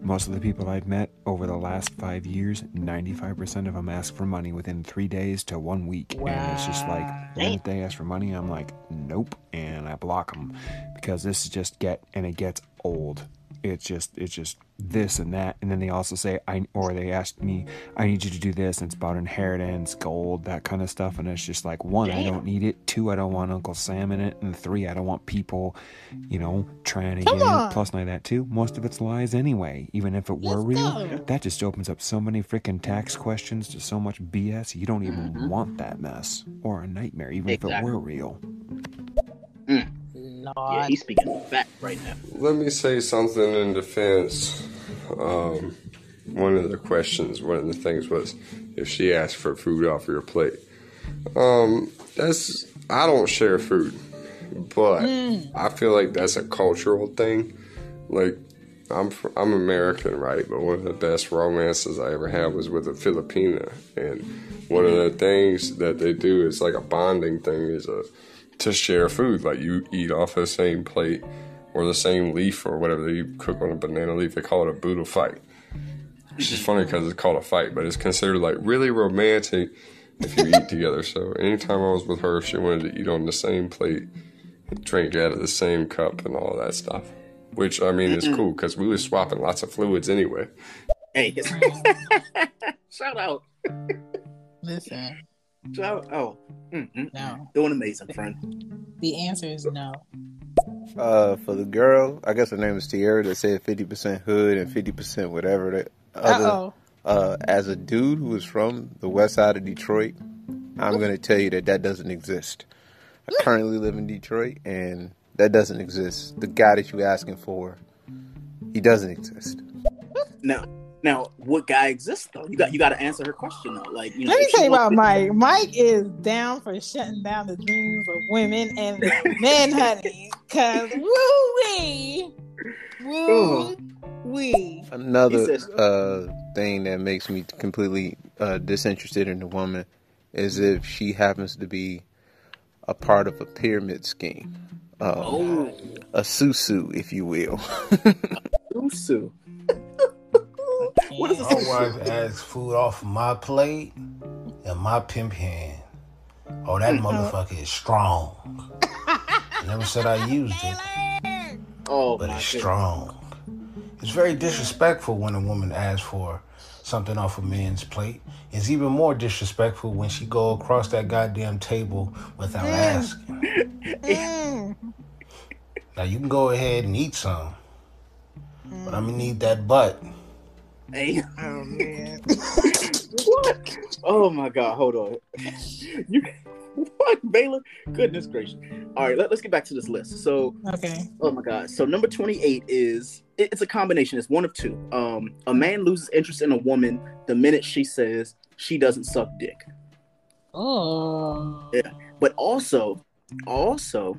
most of the people I've met over the last five years, 95% of them ask for money within three days to one week. Wow. And it's just like, the minute they ask for money, I'm like, nope, and I block them because this is just get, and it gets old it's just it's just this and that and then they also say i or they ask me i need you to do this and it's about inheritance gold that kind of stuff and it's just like one Damn. i don't need it two i don't want uncle sam in it and three i don't want people you know trying to Come get on. in plus like that too most of it's lies anyway even if it were Let's real go. that just opens up so many freaking tax questions to so much bs you don't even mm-hmm. want that mess or a nightmare even exactly. if it were real mm. Yeah, he's speaking fact right now. Let me say something in defense. Um, one of the questions, one of the things was if she asked for food off your plate. Um, that's I don't share food, but mm. I feel like that's a cultural thing. Like I'm I'm American, right? But one of the best romances I ever had was with a Filipina, and one of the things that they do is like a bonding thing is a to share food. Like you eat off the same plate or the same leaf or whatever you cook on a banana leaf. They call it a boodle fight. Which is funny because it's called a fight, but it's considered like really romantic if you eat together. So anytime I was with her, she wanted to eat on the same plate, drink out of the same cup, and all that stuff. Which I mean is cool because we were swapping lots of fluids anyway. Hey, <laughs> shout out. Listen. Shout oh, mm-hmm. no, doing amazing, friend. The answer is no. Uh, for the girl, I guess her name is Tierra that said fifty percent hood and fifty percent whatever. That other, Uh-oh. uh, as a dude who is from the west side of Detroit, I'm going to tell you that that doesn't exist. I currently live in Detroit, and that doesn't exist. The guy that you're asking for, he doesn't exist. No, now, what guy exists though? You got you got to answer her question though. Like, you know, let me tell you about Mike. Mike is down for shutting down the dreams of women and men, <laughs> honey. Cause woo wee, woo wee. Another uh, thing that makes me completely uh, disinterested in a woman is if she happens to be a part of a pyramid scheme. Um, oh. A susu, if you will. <laughs> susu. <laughs> What is this? My wife asks food off my plate and my pimp hand. Oh, that uh-huh. motherfucker is strong. I never said I used it. Oh, but it's strong. It's very disrespectful when a woman asks for something off a man's plate. It's even more disrespectful when she go across that goddamn table without mm. asking. Mm. now you can go ahead and eat some, but I'm gonna need that butt. Hey. <laughs> Oh man. <laughs> what? Oh my god, hold on. <laughs> You what, Baylor? Goodness gracious. All right, let, us get back to this list. So Okay. Oh my god. So number 28 is it, it's a combination, it's one of two. Um a man loses interest in a woman the minute she says she doesn't suck dick. Oh. Yeah. But also, also,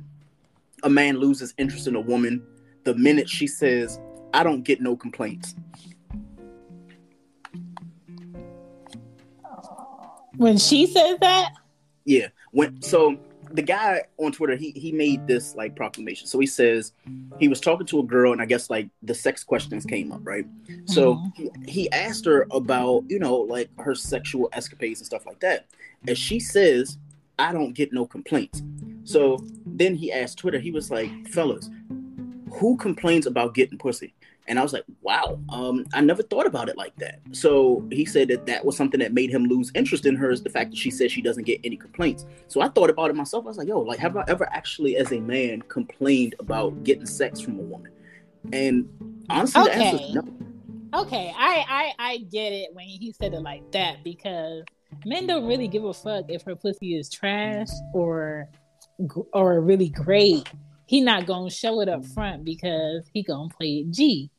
a man loses interest in a woman the minute she says, I don't get no complaints. When she says that? Yeah. When so the guy on Twitter, he he made this like proclamation. So he says he was talking to a girl, and I guess like the sex questions came up, right? So mm-hmm. he, he asked her about you know like her sexual escapades and stuff like that, and she says, "I don't get no complaints." So then he asked Twitter, he was like, "Fellas, who complains about getting pussy?" And I was like, wow, um, I never thought about it like that. So he said that that was something that made him lose interest in her is the fact that she said she doesn't get any complaints. So I thought about it myself. I was like, yo, like, have I ever actually, as a man, complained about getting sex from a woman? And honestly, okay. the answer is no. Okay, I, I I get it when he said it like that because men don't really give a fuck if her pussy is trash or or really great. He not gonna show it up front because he gonna play it G.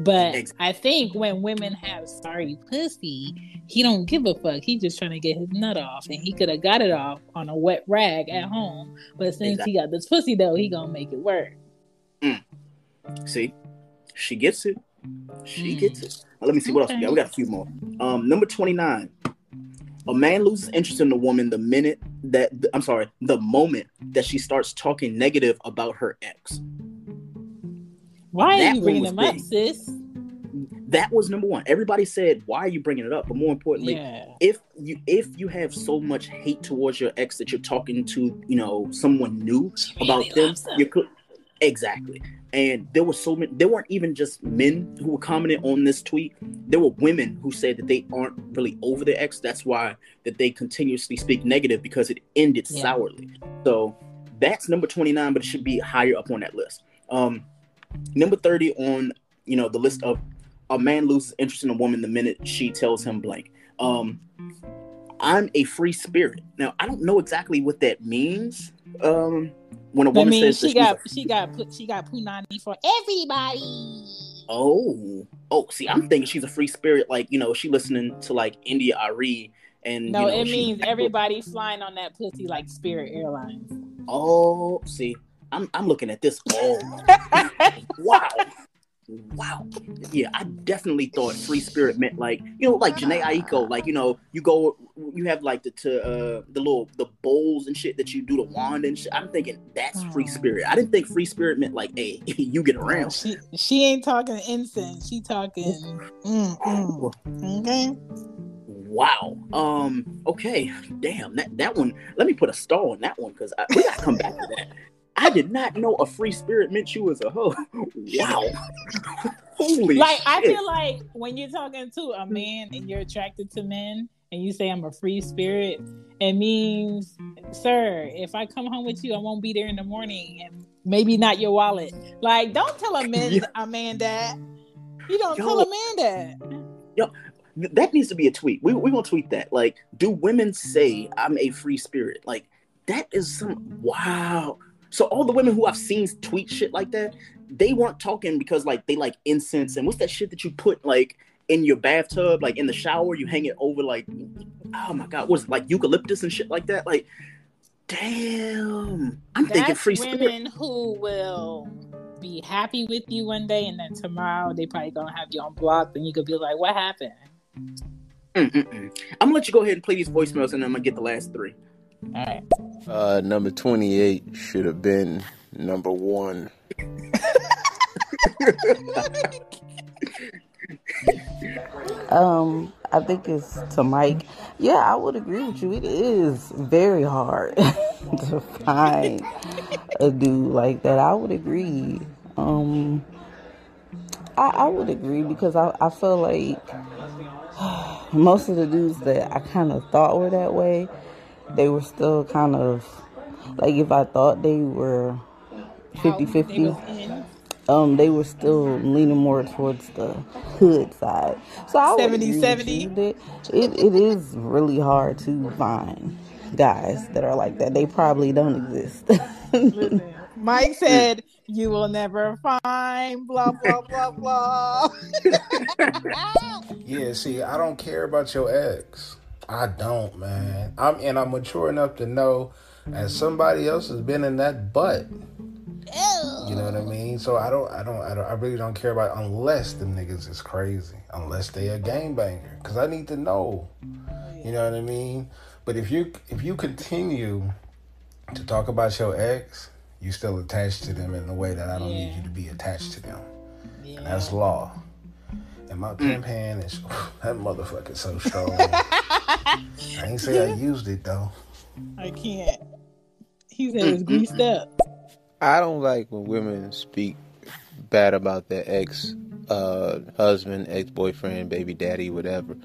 But I think when women have sorry pussy, he don't give a fuck. He just trying to get his nut off, and he could have got it off on a wet rag at home. But since exactly. he got this pussy though, he gonna make it work. Mm. See, she gets it. She mm. gets it. Now, let me see what else we got. We got a few more. Um, number twenty nine. A man loses interest in a woman the minute that I'm sorry, the moment that she starts talking negative about her ex. Why that are you bringing them big. up, sis? That was number one. Everybody said, "Why are you bringing it up?" But more importantly, yeah. if you if you have so much hate towards your ex that you're talking to, you know, someone new really about them, them, you could exactly. And there were so many there weren't even just men who were commenting on this tweet. There were women who said that they aren't really over their ex. That's why that they continuously speak negative because it ended yeah. sourly. So that's number 29 but it should be higher up on that list. Um number 30 on you know the list of a man loses interest in a woman the minute she tells him blank. Um i'm a free spirit. Now i don't know exactly what that means. Um when a woman I mean, says she got she got put she got punani for everybody. Oh, oh, see, I'm thinking she's a free spirit. Like you know, she listening to like India.Arie and no, you know, it means everybody flying on that pussy like Spirit Airlines. Oh, see, I'm I'm looking at this. Oh, <laughs> wow. Wow. Yeah, I definitely thought free spirit meant like you know, like Jhené Aiko, like you know, you go, you have like the to uh the little the bowls and shit that you do the wand and shit. I'm thinking that's free spirit. I didn't think free spirit meant like, hey, <laughs> you get around. She she ain't talking incense. She talking. Mm, mm. Okay. Wow. Um. Okay. Damn. That that one. Let me put a star on that one because we gotta come back to that. I did not know a free spirit meant you as a hoe. <laughs> Wow. <laughs> Holy Like shit. I feel like when you're talking to a man and you're attracted to men and you say I'm a free spirit, it means, sir, if I come home with you, I won't be there in the morning and maybe not your wallet. Like, don't tell a <laughs> man yeah. a man that. You don't yo, tell a man that. Yo, that needs to be a tweet. We we gonna tweet that. Like, do women say I'm a free spirit? Like, that is some wow. So all the women who I've seen tweet shit like that, they weren't talking because like they like incense and what's that shit that you put like in your bathtub, like in the shower, you hang it over like oh my god, was it like eucalyptus and shit like that? Like, damn. I'm That's thinking free women spirit. who will be happy with you one day and then tomorrow they probably gonna have you on block and you could be like, What happened? Mm-mm-mm. I'm gonna let you go ahead and play these voicemails and then I'm gonna get the last three. All right. Uh, number 28 should have been number one. um, I think it's to Mike. Yeah, I would agree with you. It is very hard <laughs> to find a dude like that. I would agree. Um, I, I would agree because I, I feel like <sighs> most of the dudes that I kind of thought were that way they were still kind of like if I thought they were 50 50, um, they were still leaning more towards the hood side. So I 70 70. It, it is really hard to find guys that are like that. They probably don't exist. <laughs> Mike said, You will never find blah, blah, blah, blah. <laughs> yeah, see, I don't care about your ex. I don't, man. I'm and I'm mature enough to know as somebody else has been in that butt. You know what I mean? So I don't, I don't, I don't, I really don't care about unless the niggas is crazy, unless they a game banger. Cause I need to know. You know what I mean? But if you if you continue to talk about your ex, you still attached to them in a way that I don't yeah. need you to be attached to them. Yeah. And that's law. And my <clears throat> pimp hand is that motherfucker so strong. <laughs> I ain't say I used it though. I can't. He said it's greased up. I don't like when women speak bad about their ex uh, husband, ex boyfriend, baby daddy, whatever,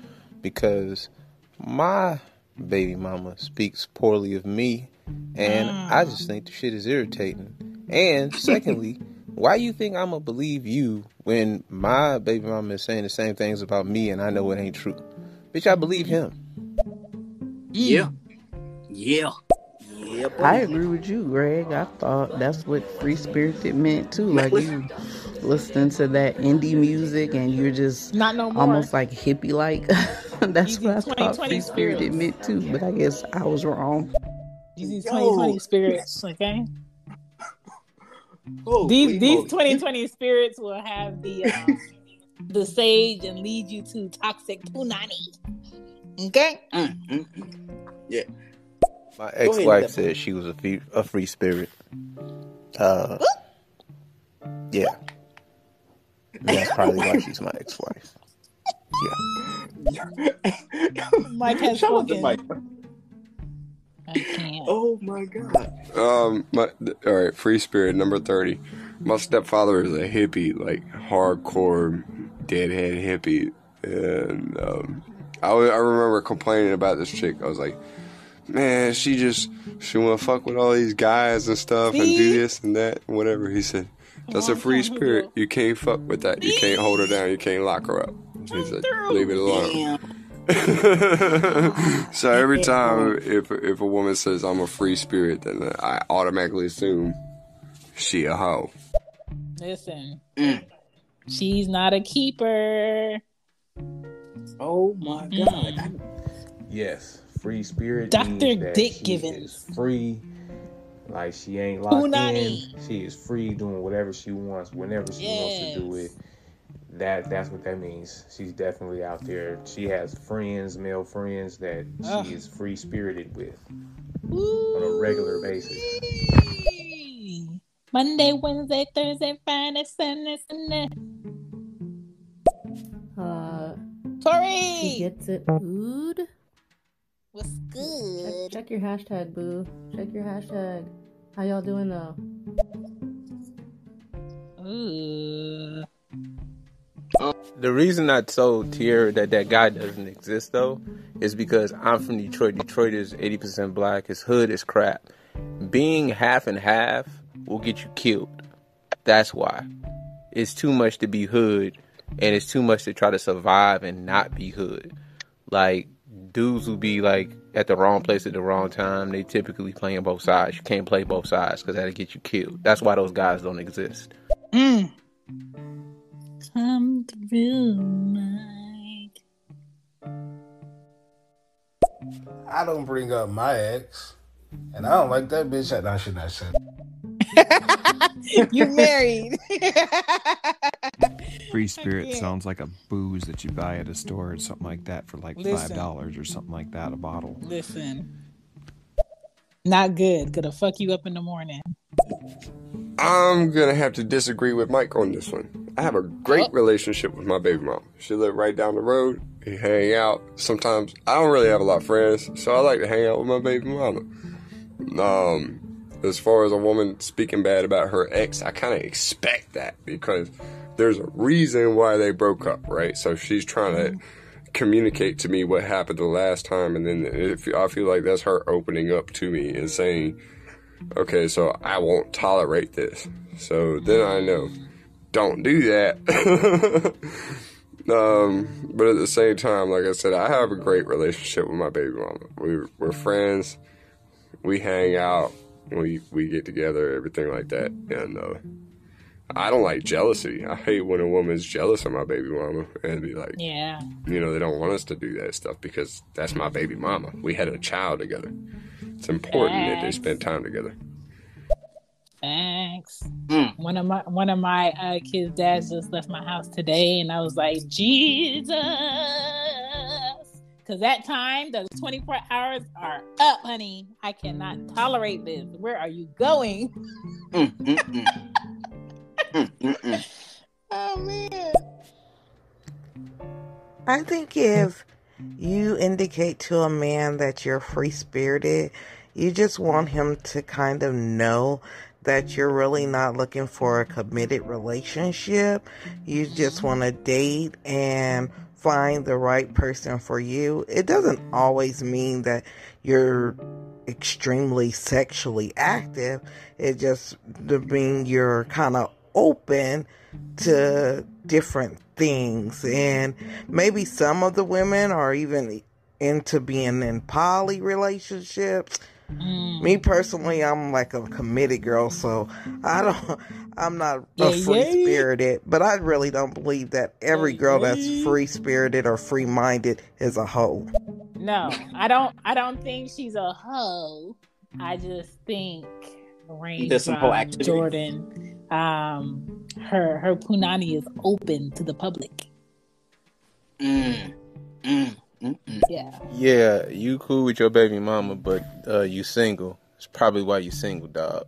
because my baby mama speaks poorly of me, and mm. I just think the shit is irritating. And <laughs> secondly, why you think I'm gonna believe you when my baby mama is saying the same things about me and I know it ain't true? Bitch, I believe him. Yeah. Yeah. Yeah, I agree with you, Greg. I thought that's what free spirited meant too. Like you listening to that indie music and you're just not no more. almost like hippie like. <laughs> that's what I thought free spirited meant too. But I guess I was wrong. These 2020 spirits, okay? <laughs> these these 2020 spirits will have the um, the sage and lead you to toxic punani. Okay. Mm-hmm. Yeah. My ex-wife said she was a free, a free spirit. Uh, yeah. That's probably why she's my ex-wife. Yeah. <laughs> Mike has Shout spoken. Mike. I can't. Oh my god. Um, my all right, free spirit number thirty. My stepfather is a hippie, like hardcore deadhead hippie, and um, I wa- I remember complaining about this chick. I was like, man, she just she want to fuck with all these guys and stuff and do this and that and whatever. He said, that's a free spirit. You can't fuck with that. You can't hold her down. You can't lock her up. He said, leave it alone. <laughs> so every time if if a woman says I'm a free spirit, then I automatically assume she a hoe. Listen, mm. she's not a keeper. Oh my mm-hmm. god. Yes, free spirit. Dr. Dick she Givens. is free. Like she ain't locked Punani. in. She is free doing whatever she wants, whenever she wants to do it. That that's what that means. She's definitely out there. She has friends, male friends that Ugh. she is free spirited with on a regular basis. Monday, Wednesday, Thursday, Friday, Sunday, Sunday. Tori! She gets it. Food. What's good? Check, check your hashtag, boo. Check your hashtag. How y'all doing though? Ooh. Um, the reason I told Tierra that that guy doesn't exist though is because I'm from Detroit. Detroit is 80% black. His hood is crap. Being half and half will get you killed. That's why. It's too much to be hood and it's too much to try to survive and not be hood. Like dudes will be like at the wrong place at the wrong time. They typically playing both sides. You can't play both sides because that'll get you killed. That's why those guys don't exist. Mm. Come through, Mike. I don't bring up my ex, and I don't like that bitch. I should not say. <laughs> you married. <laughs> Free spirit sounds like a booze that you buy at a store or something like that for like Listen. five dollars or something like that a bottle. Listen. Not good. Gonna fuck you up in the morning. I'm gonna have to disagree with Mike on this one. I have a great Oh. relationship with my baby mom. She lived right down the road. We hang out. Sometimes I don't really have a lot of friends, so I like to hang out with my baby mama. Um, as far as a woman speaking bad about her ex, I kind of expect that because there's a reason why they broke up, right? So she's trying to communicate to me what happened the last time, and then if I feel like that's her opening up to me and saying, okay, so I won't tolerate this. So then I know, don't do that. <laughs> um, but at the same time, like I said, I have a great relationship with my baby mama. We, we're friends. We hang out. We we get together, everything like that. And uh, I don't like jealousy. I hate when a woman's jealous of my baby mama and be like, Yeah. you know, they don't want us to do that stuff because that's my baby mama. We had a child together. It's important that they spend time together. Thanks. One of my one of my uh, kids' dads just left my house today, and I was like, Jesus, because that time those twenty four hours are up, honey. I cannot tolerate this. Where are you going? <laughs> oh man. I think if you indicate to a man that you're free spirited, you just want him to kind of know that you're really not looking for a committed relationship. You just mm-hmm. want to date and find the right person for you. It doesn't always mean that you're extremely sexually active. It just means you're kind of open to different things and maybe some of the women are even into being in poly relationships. Mm. Me personally, I'm like a committed girl, so I don't. I'm not yeah, free spirited, yeah. but I really don't believe that every girl that's free spirited or free minded is a hoe. No, I don't. I don't think she's a hoe. I just think range There's some whole activity. Jordan, um, her her punani is open to the public. Mm. Mm. Mm-mm. Yeah. Yeah, you cool with your baby mama, but uh, you single. It's probably why you single, dog.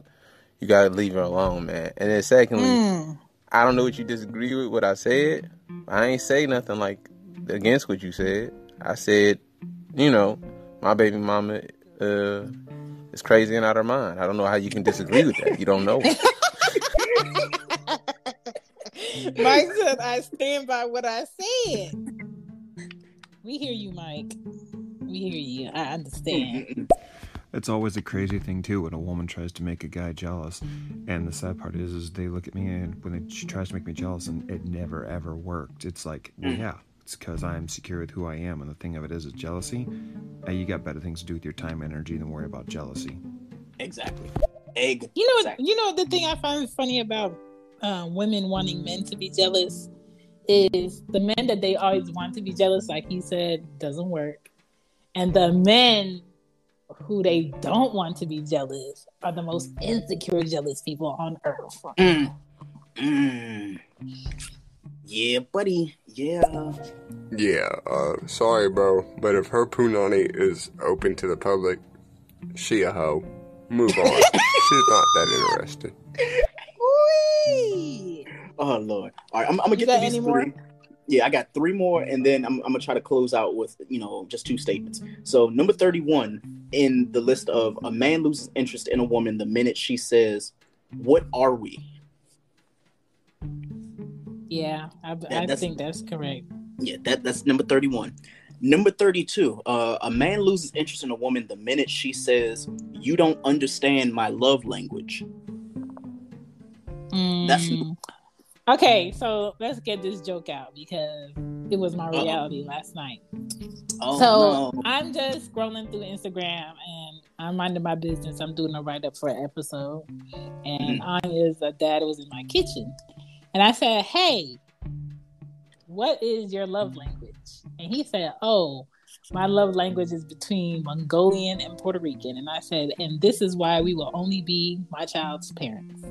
You gotta leave her alone, man. And then secondly, mm. I don't know what you disagree with what I said. I ain't say nothing like against what you said. I said, you know, my baby mama uh, is crazy and out of her mind. I don't know how you can disagree with that. You don't know. <laughs> <laughs> Mike said, I stand by what I said. We hear you, Mike. We hear you. I understand. <laughs> It's always a crazy thing too when a woman tries to make a guy jealous, and the sad part is, is they look at me and when they, she tries to make me jealous, and it never ever worked. It's like, well, mm. yeah, it's because I'm secure with who I am, and the thing of it is, is jealousy. Uh, you got better things to do with your time and energy than worry about jealousy. Exactly. Egg. You know, exactly. you know the thing I find funny about uh, women wanting men to be jealous is the men that they always want to be jealous, like he said, doesn't work. And the men who they don't want to be jealous are the most insecure, jealous people on earth. Mm. Mm. Yeah, buddy. Yeah. Yeah. Uh, sorry, bro, but if her punani is open to the public, she a hoe. Move on. <laughs> She's not that interested. Whee! Oh Lord! All right, I'm, I'm gonna get to these three. Yeah, I got three more, and then I'm, I'm gonna try to close out with you know just two statements. So number 31 in the list of a man loses interest in a woman the minute she says, "What are we?" Yeah, I, I think that's correct. Yeah, that that's number 31. Number 32, uh, a man loses interest in a woman the minute she says, You don't understand my love language. Mm. That's Okay, so let's get this joke out because it was my reality Uh-oh. last night. Oh, so no. I'm just scrolling through Instagram and I'm minding my business. I'm doing a write up for an episode, and mm-hmm. is a dad was in my kitchen, and I said, "Hey, what is your love language?" And he said, "Oh." My love language is between Mongolian and Puerto Rican. And I said, and this is why we will only be my child's parents.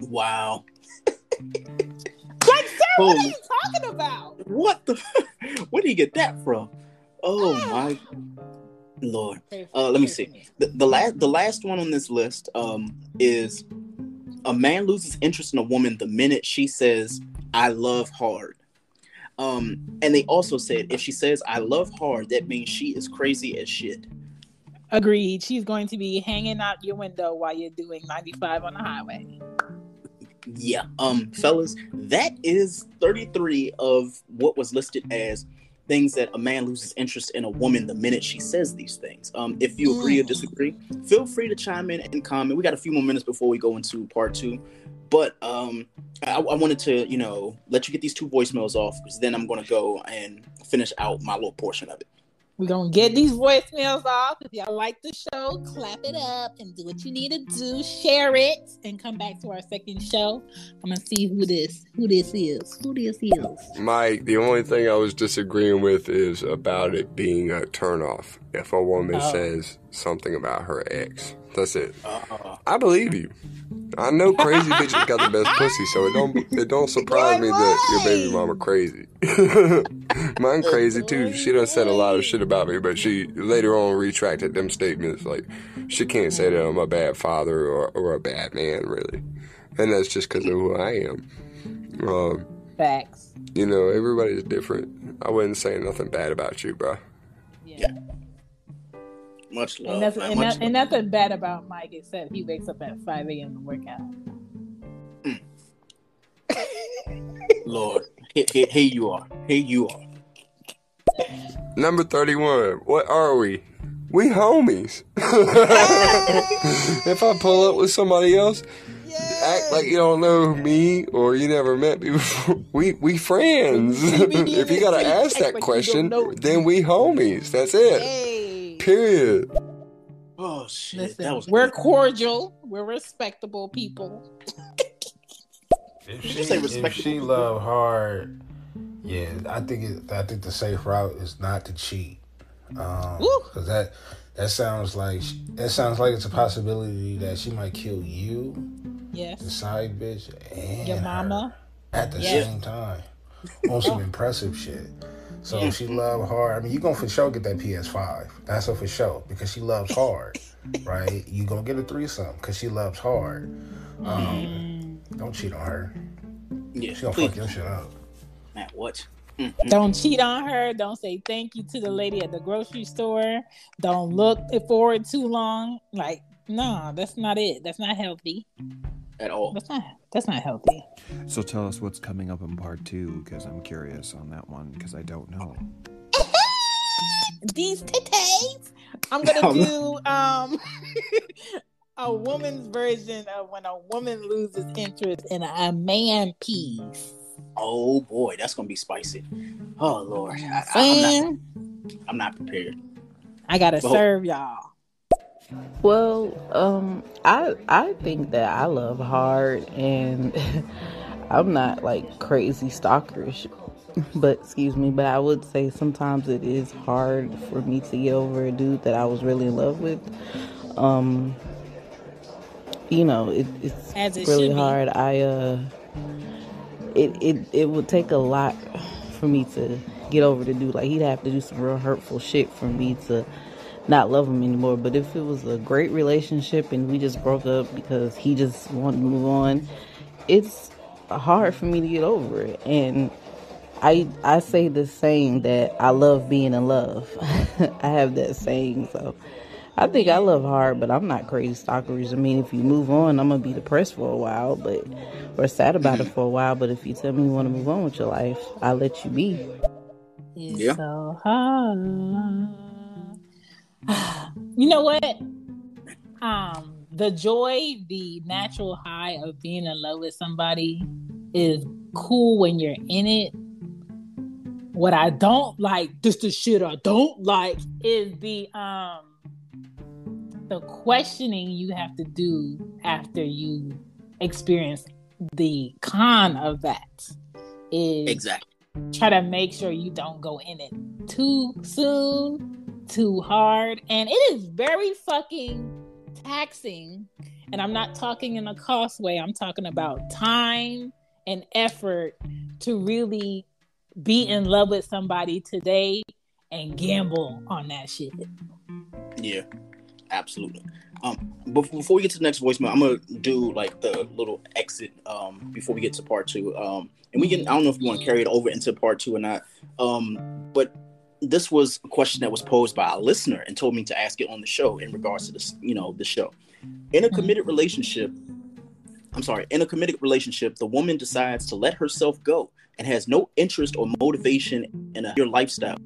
Wow. <laughs> Like, what are you talking about? What the? Where do you get that from? Oh my lord. Uh, let me see. The, the last, the last one on this list um, is a man loses interest in a woman the minute she says, "I love hard." Um, and they also said if she says "I love hard," that means she is crazy as shit. Agreed. She's going to be hanging out your window while you're doing 95 on the highway yeah, um, fellas, that is 33 of what was listed as things that a man loses interest in a woman the minute she says these things. Um, if you agree or mm. disagree, feel free to chime in and comment. We got a few more minutes before we go into part two, but um, I, I wanted to, you know, let you get these two voicemails off because then I'm going to go and finish out my little portion of it. We're gonna get these voicemails off. If y'all like the show, clap it up and do what you need to do. Share it and come back to our second show. I'm gonna see who this who this is. Who this is. Mike, the only thing I was disagreeing with is about it being a turnoff if a woman oh. says something about her ex. That's it. Uh-uh. I believe you. I know crazy <laughs> bitches got the best pussy, so it don't it don't surprise me that your baby mama crazy. <laughs> Mine crazy too. She done said a lot of shit about me, but she later on retracted them statements. Like she can't say that I'm a bad father or, or a bad man, really, and that's just because of who I am. Um, Facts. You know, everybody's different. I wouldn't say nothing bad about you, bro. Yeah. yeah. Much love. And, that's, and, that, and nothing bad about Mike except he wakes up at 5 a.m. to work out. Mm. <laughs> Lord, here, here, here you are. Here you are. Number 31. What are we? We homies. <laughs> if I pull up with somebody else, act like you don't know me or you never met me before. <laughs> We we friends. if you gotta ask that question, then we homies. That's it. Period. Oh shit! Listen, that was we're cordial. We're respectable people. If you she, say if respectable she love hard, yeah, I think it, I think the safe route is not to cheat, um, because that that sounds like that sounds like it's a possibility that she might kill you, Yes. the side bitch, and Your her mama. at the Yes. same time on some impressive shit. So if she love hard, I mean, you gonna for sure get that PS5. That's a for sure because she loves hard, right? You gonna get a threesome because she loves hard. Um, don't cheat on her. Yeah, She gonna please. fuck your shit up. Man, what? Don't cheat on her. Don't say thank you to the lady at the grocery store. Don't look forward too long. Like, no, that's not it. That's not healthy. At all. That's not. That's not healthy. So tell us what's coming up in part two, because I'm curious on that one, because I don't know. <laughs> These titties. I'm gonna do um <laughs> a woman's version of when a woman loses interest in a man piece. Oh boy, that's gonna be spicy. Oh lord, I, I, I'm, not, I'm not prepared. I gotta Well- serve y'all. Well, um, I I think that I love hard, and <laughs> I'm not like crazy stalkerish, but excuse me, but I would say sometimes it is hard for me to get over a dude that I was really in love with. Um, you know, it, it's it really hard. I uh, it it it would take a lot for me to get over the dude. Like he'd have to do some real hurtful shit for me to not love him anymore. But if it was a great relationship and we just broke up because he just wanted to move on, it's hard for me to get over it. And I I say the saying that I love being in love. <laughs> I have that saying, so I think I love hard, but I'm not crazy stalkerish. I mean, if you move on, I'm gonna be depressed for a while, but or sad about it mm-hmm. for a while. But if you tell me you want to move on with your life, I'll let you be. It's Yeah. so hard. You know what? Um, the joy, the natural high of being in love with somebody is cool when you're in it. What I don't like, just the shit I don't like, is the um the questioning you have to do after you experience the con of that. Is Exactly. try to make sure you don't go in it too soon, too hard. And it is very fucking taxing. And I'm not talking in a cost way, I'm talking about time and effort to really be in love with somebody today and gamble on that shit. Yeah, absolutely. Um, bef- before we get to the next voicemail, I'm gonna do like the little exit um before we get to part two. Um, and we can I don't know if you want to carry it over into part two or not. Um, but this was a question that was posed by a listener and told me to ask it on the show in regards to this, you know, the show. In a committed relationship, I'm sorry, in a committed relationship, the woman decides to let herself go and has no interest or motivation in a, your lifestyle.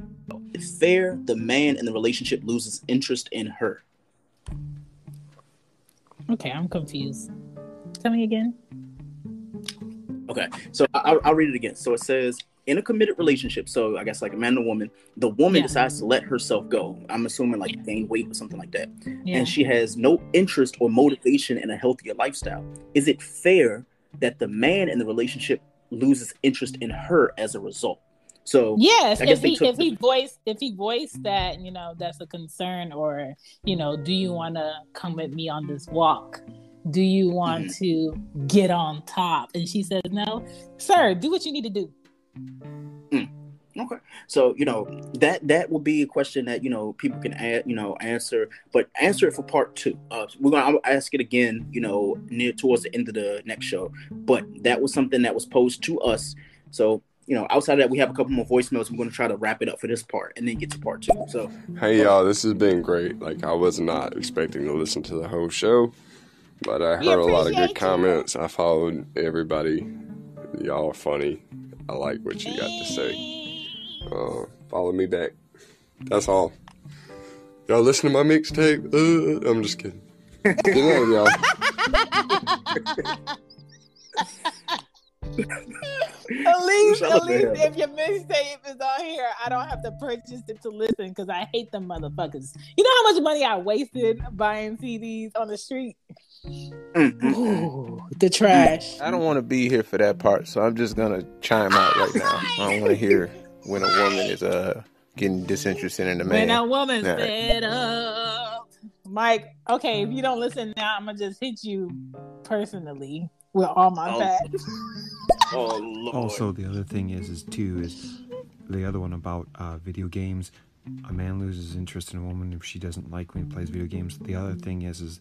If fair, the man in the relationship loses interest in her. Okay, I'm confused. Tell me again. Okay, so I- I'll, I'll read it again. So it says, in a committed relationship, so I guess like a man and a woman, the woman Yeah. decides to let herself go. I'm assuming like gain weight or something like that. Yeah. And she has no interest or motivation in a healthier lifestyle. Is it fair that the man in the relationship loses interest in her as a result? So Yes, if he if he voiced if he voiced that, you know, that's a concern or, you know, do you want to come with me on this walk? Do you want mm-hmm. to get on top? And she says, "No, sir, do what you need to do." Okay, so you know that that will be a question that you know people can add, you know, answer, but answer it for part two. Uh, we're gonna ask it again, you know, near towards the end of the next show. But that was something that was posed to us. So you know, outside of that, we have a couple more voicemails. We're gonna try to wrap it up for this part and then get to part two. So Hey y'all, this has been great. Like I was not expecting to listen to the whole show, but I heard a lot of good you. comments. I followed everybody. Y'all are funny. I like what you got to say. Uh, follow me back. That's all. Y'all listen to my mixtape? Uh, I'm just kidding. <laughs> Good night, y'all. at least, at least if your mixtape is on here, I don't have to purchase it to listen because I hate them motherfuckers. You know how much money I wasted buying CDs on the street? Ooh, the trash. I don't want to be here for that part, so I'm just gonna chime out right now. I don't want to hear when a woman is uh getting disinterested in a man. When a woman's right. fed up. Mike, okay, if you don't listen now, I'm gonna just hit you personally with all my oh. facts. oh Lord. Also, the other thing is, is too, is the other one about uh, video games. A man loses interest in a woman if she doesn't like when he plays video games. The other thing is, is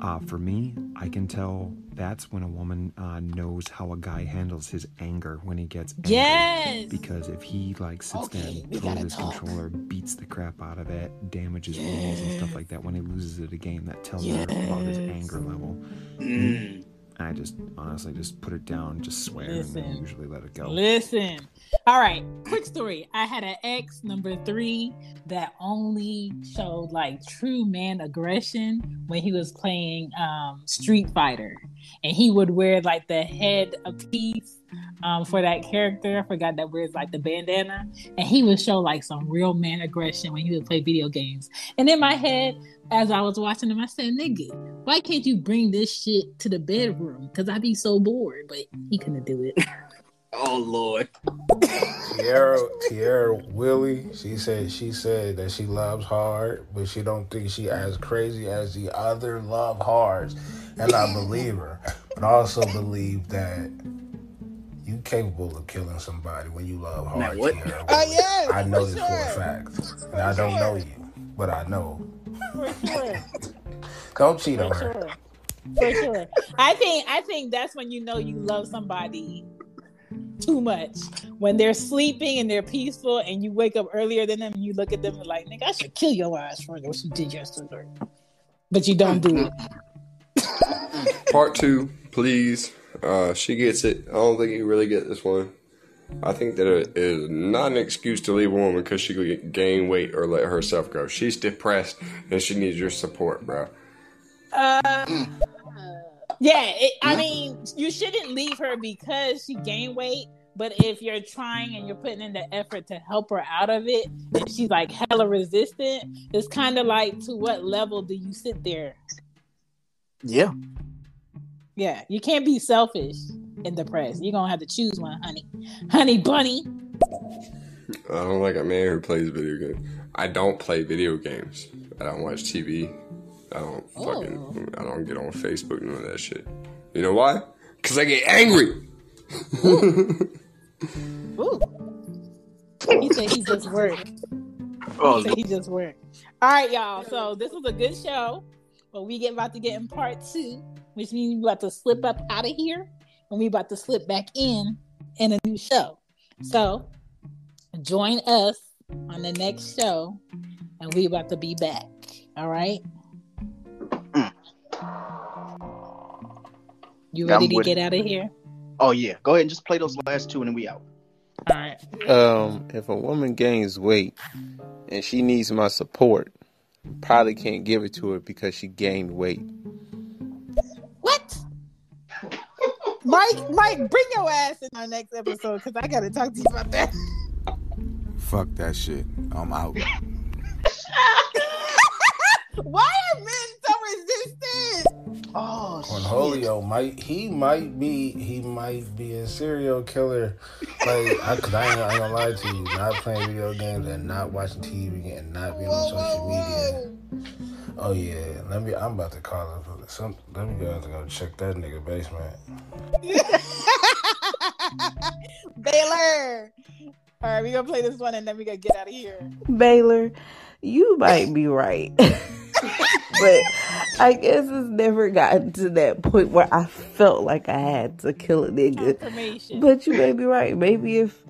uh, for me, I can tell that's when a woman uh, knows how a guy handles his anger when he gets angry. Yes. Because if he like sits okay, there and throws his talk. controller, beats the crap out of it, damages yes. walls and stuff like that, when he loses it again, that tells yes. her about his anger level. Mm. I just honestly just put it down, just swear, Listen. and then usually let it go. Listen. All right, quick story. I had an ex number three that only showed like true man aggression when he was playing um, Street Fighter, and he would wear like the head of piece um, for that character. I forgot that wears like the bandana, and he would show like some real man aggression when he would play video games. And in my head, as I was watching him, I said, "Nigga, why can't you bring this shit to the bedroom? Because I'd be so bored." But he couldn't do it. <laughs> oh Lord. Tierra, Tierra Willie, she said she said that she loves hard, but she don't think she as crazy as the other love hards, and I believe her. But I also believe that you capable of killing somebody when you love hard. Now, what? Tierra <laughs> uh, yeah, I know this sure. for a fact, and I don't know you, but I know for sure. <laughs> Don't cheat on her. Sure. For sure. I think I think that's when you know you love somebody too much. When they're sleeping and they're peaceful and you wake up earlier than them and you look at them and like, nigga, I should kill your ass for what you did yesterday. But you don't do it. Part two, please. Uh, she gets it. I don't think you really get this one. I think that it is not an excuse to leave a woman because she could gain weight or let herself go. She's depressed and she needs your support, bro. Uh, yeah, it, I mean, you shouldn't leave her because she gained weight. But if you're trying and you're putting in the effort to help her out of it, and she's like hella resistant, it's kind of like to what level do you sit there? Yeah. Yeah, you can't be selfish and depressed. You're gonna have to choose one, honey. Honey bunny. I don't like a man who plays video games. I don't play video games. I don't watch TV. I don't fucking. Oh. I don't get on Facebook. None of that shit. You know why? Because I get angry. Ooh. Ooh. He said he just worked. Oh, he, he just worked. All right, y'all. So this was a good show, but we get about to get in part two which means we're about to slip up out of here and we're about to slip back in in a new show. So join us on the next show and we about to be back. All right. You ready to get out of here? Oh yeah. Go ahead and just play those last two and then we out. All right. Um, if a woman gains weight and she needs my support, probably can't give it to her because she gained weight. What? Mike, Mike, bring your ass in our next episode because I gotta talk to you about that. Fuck that shit. I'm out. <laughs> Why are men so resistant? Oh, Cornholio might he might be he might be a serial killer. Like, I, cause I ain't, I ain't gonna lie to you, not playing video games and not watching TV and not being on social media. Oh yeah, let me. I'm about to call him. Some, let me go to go check that nigga basement. <laughs> Baylor. All right, we gonna play this one and then we gonna get out of here. Baylor, you might be right. <laughs> but I guess it's never gotten to that point where I felt like I had to kill a nigga. But you may be right. Maybe if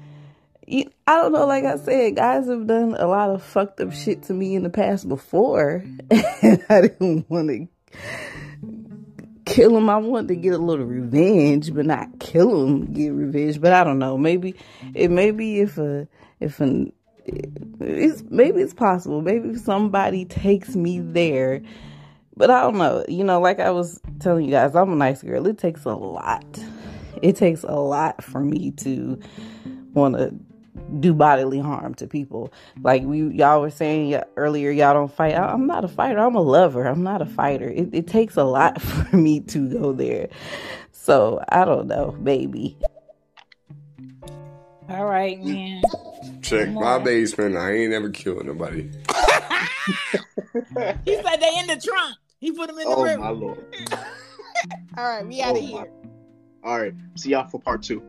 you, I don't know, like I said, guys have done a lot of fucked up shit to me in the past before, mm-hmm. <laughs> and I didn't want to kill them. I wanted to get a little revenge, but not kill them, get revenge. But I don't know. Maybe it maybe if a if an it's maybe it's possible. Maybe somebody takes me there, But I don't know. You know, like I was telling you guys, I'm a nice girl. It takes a lot. It takes a lot for me to want to do bodily harm to people. Like we y'all were saying earlier, y'all don't fight. I, am not a fighter. I'm a lover. I'm not a fighter. It, it takes a lot <laughs> for me to go there. So I don't know. Maybe. All right, man. Check my basement. I ain't never killed nobody. <laughs> he said they in the trunk. He put them in the oh, room. my lord. <laughs> All right, we out of oh, here. My. All right, see y'all for part two.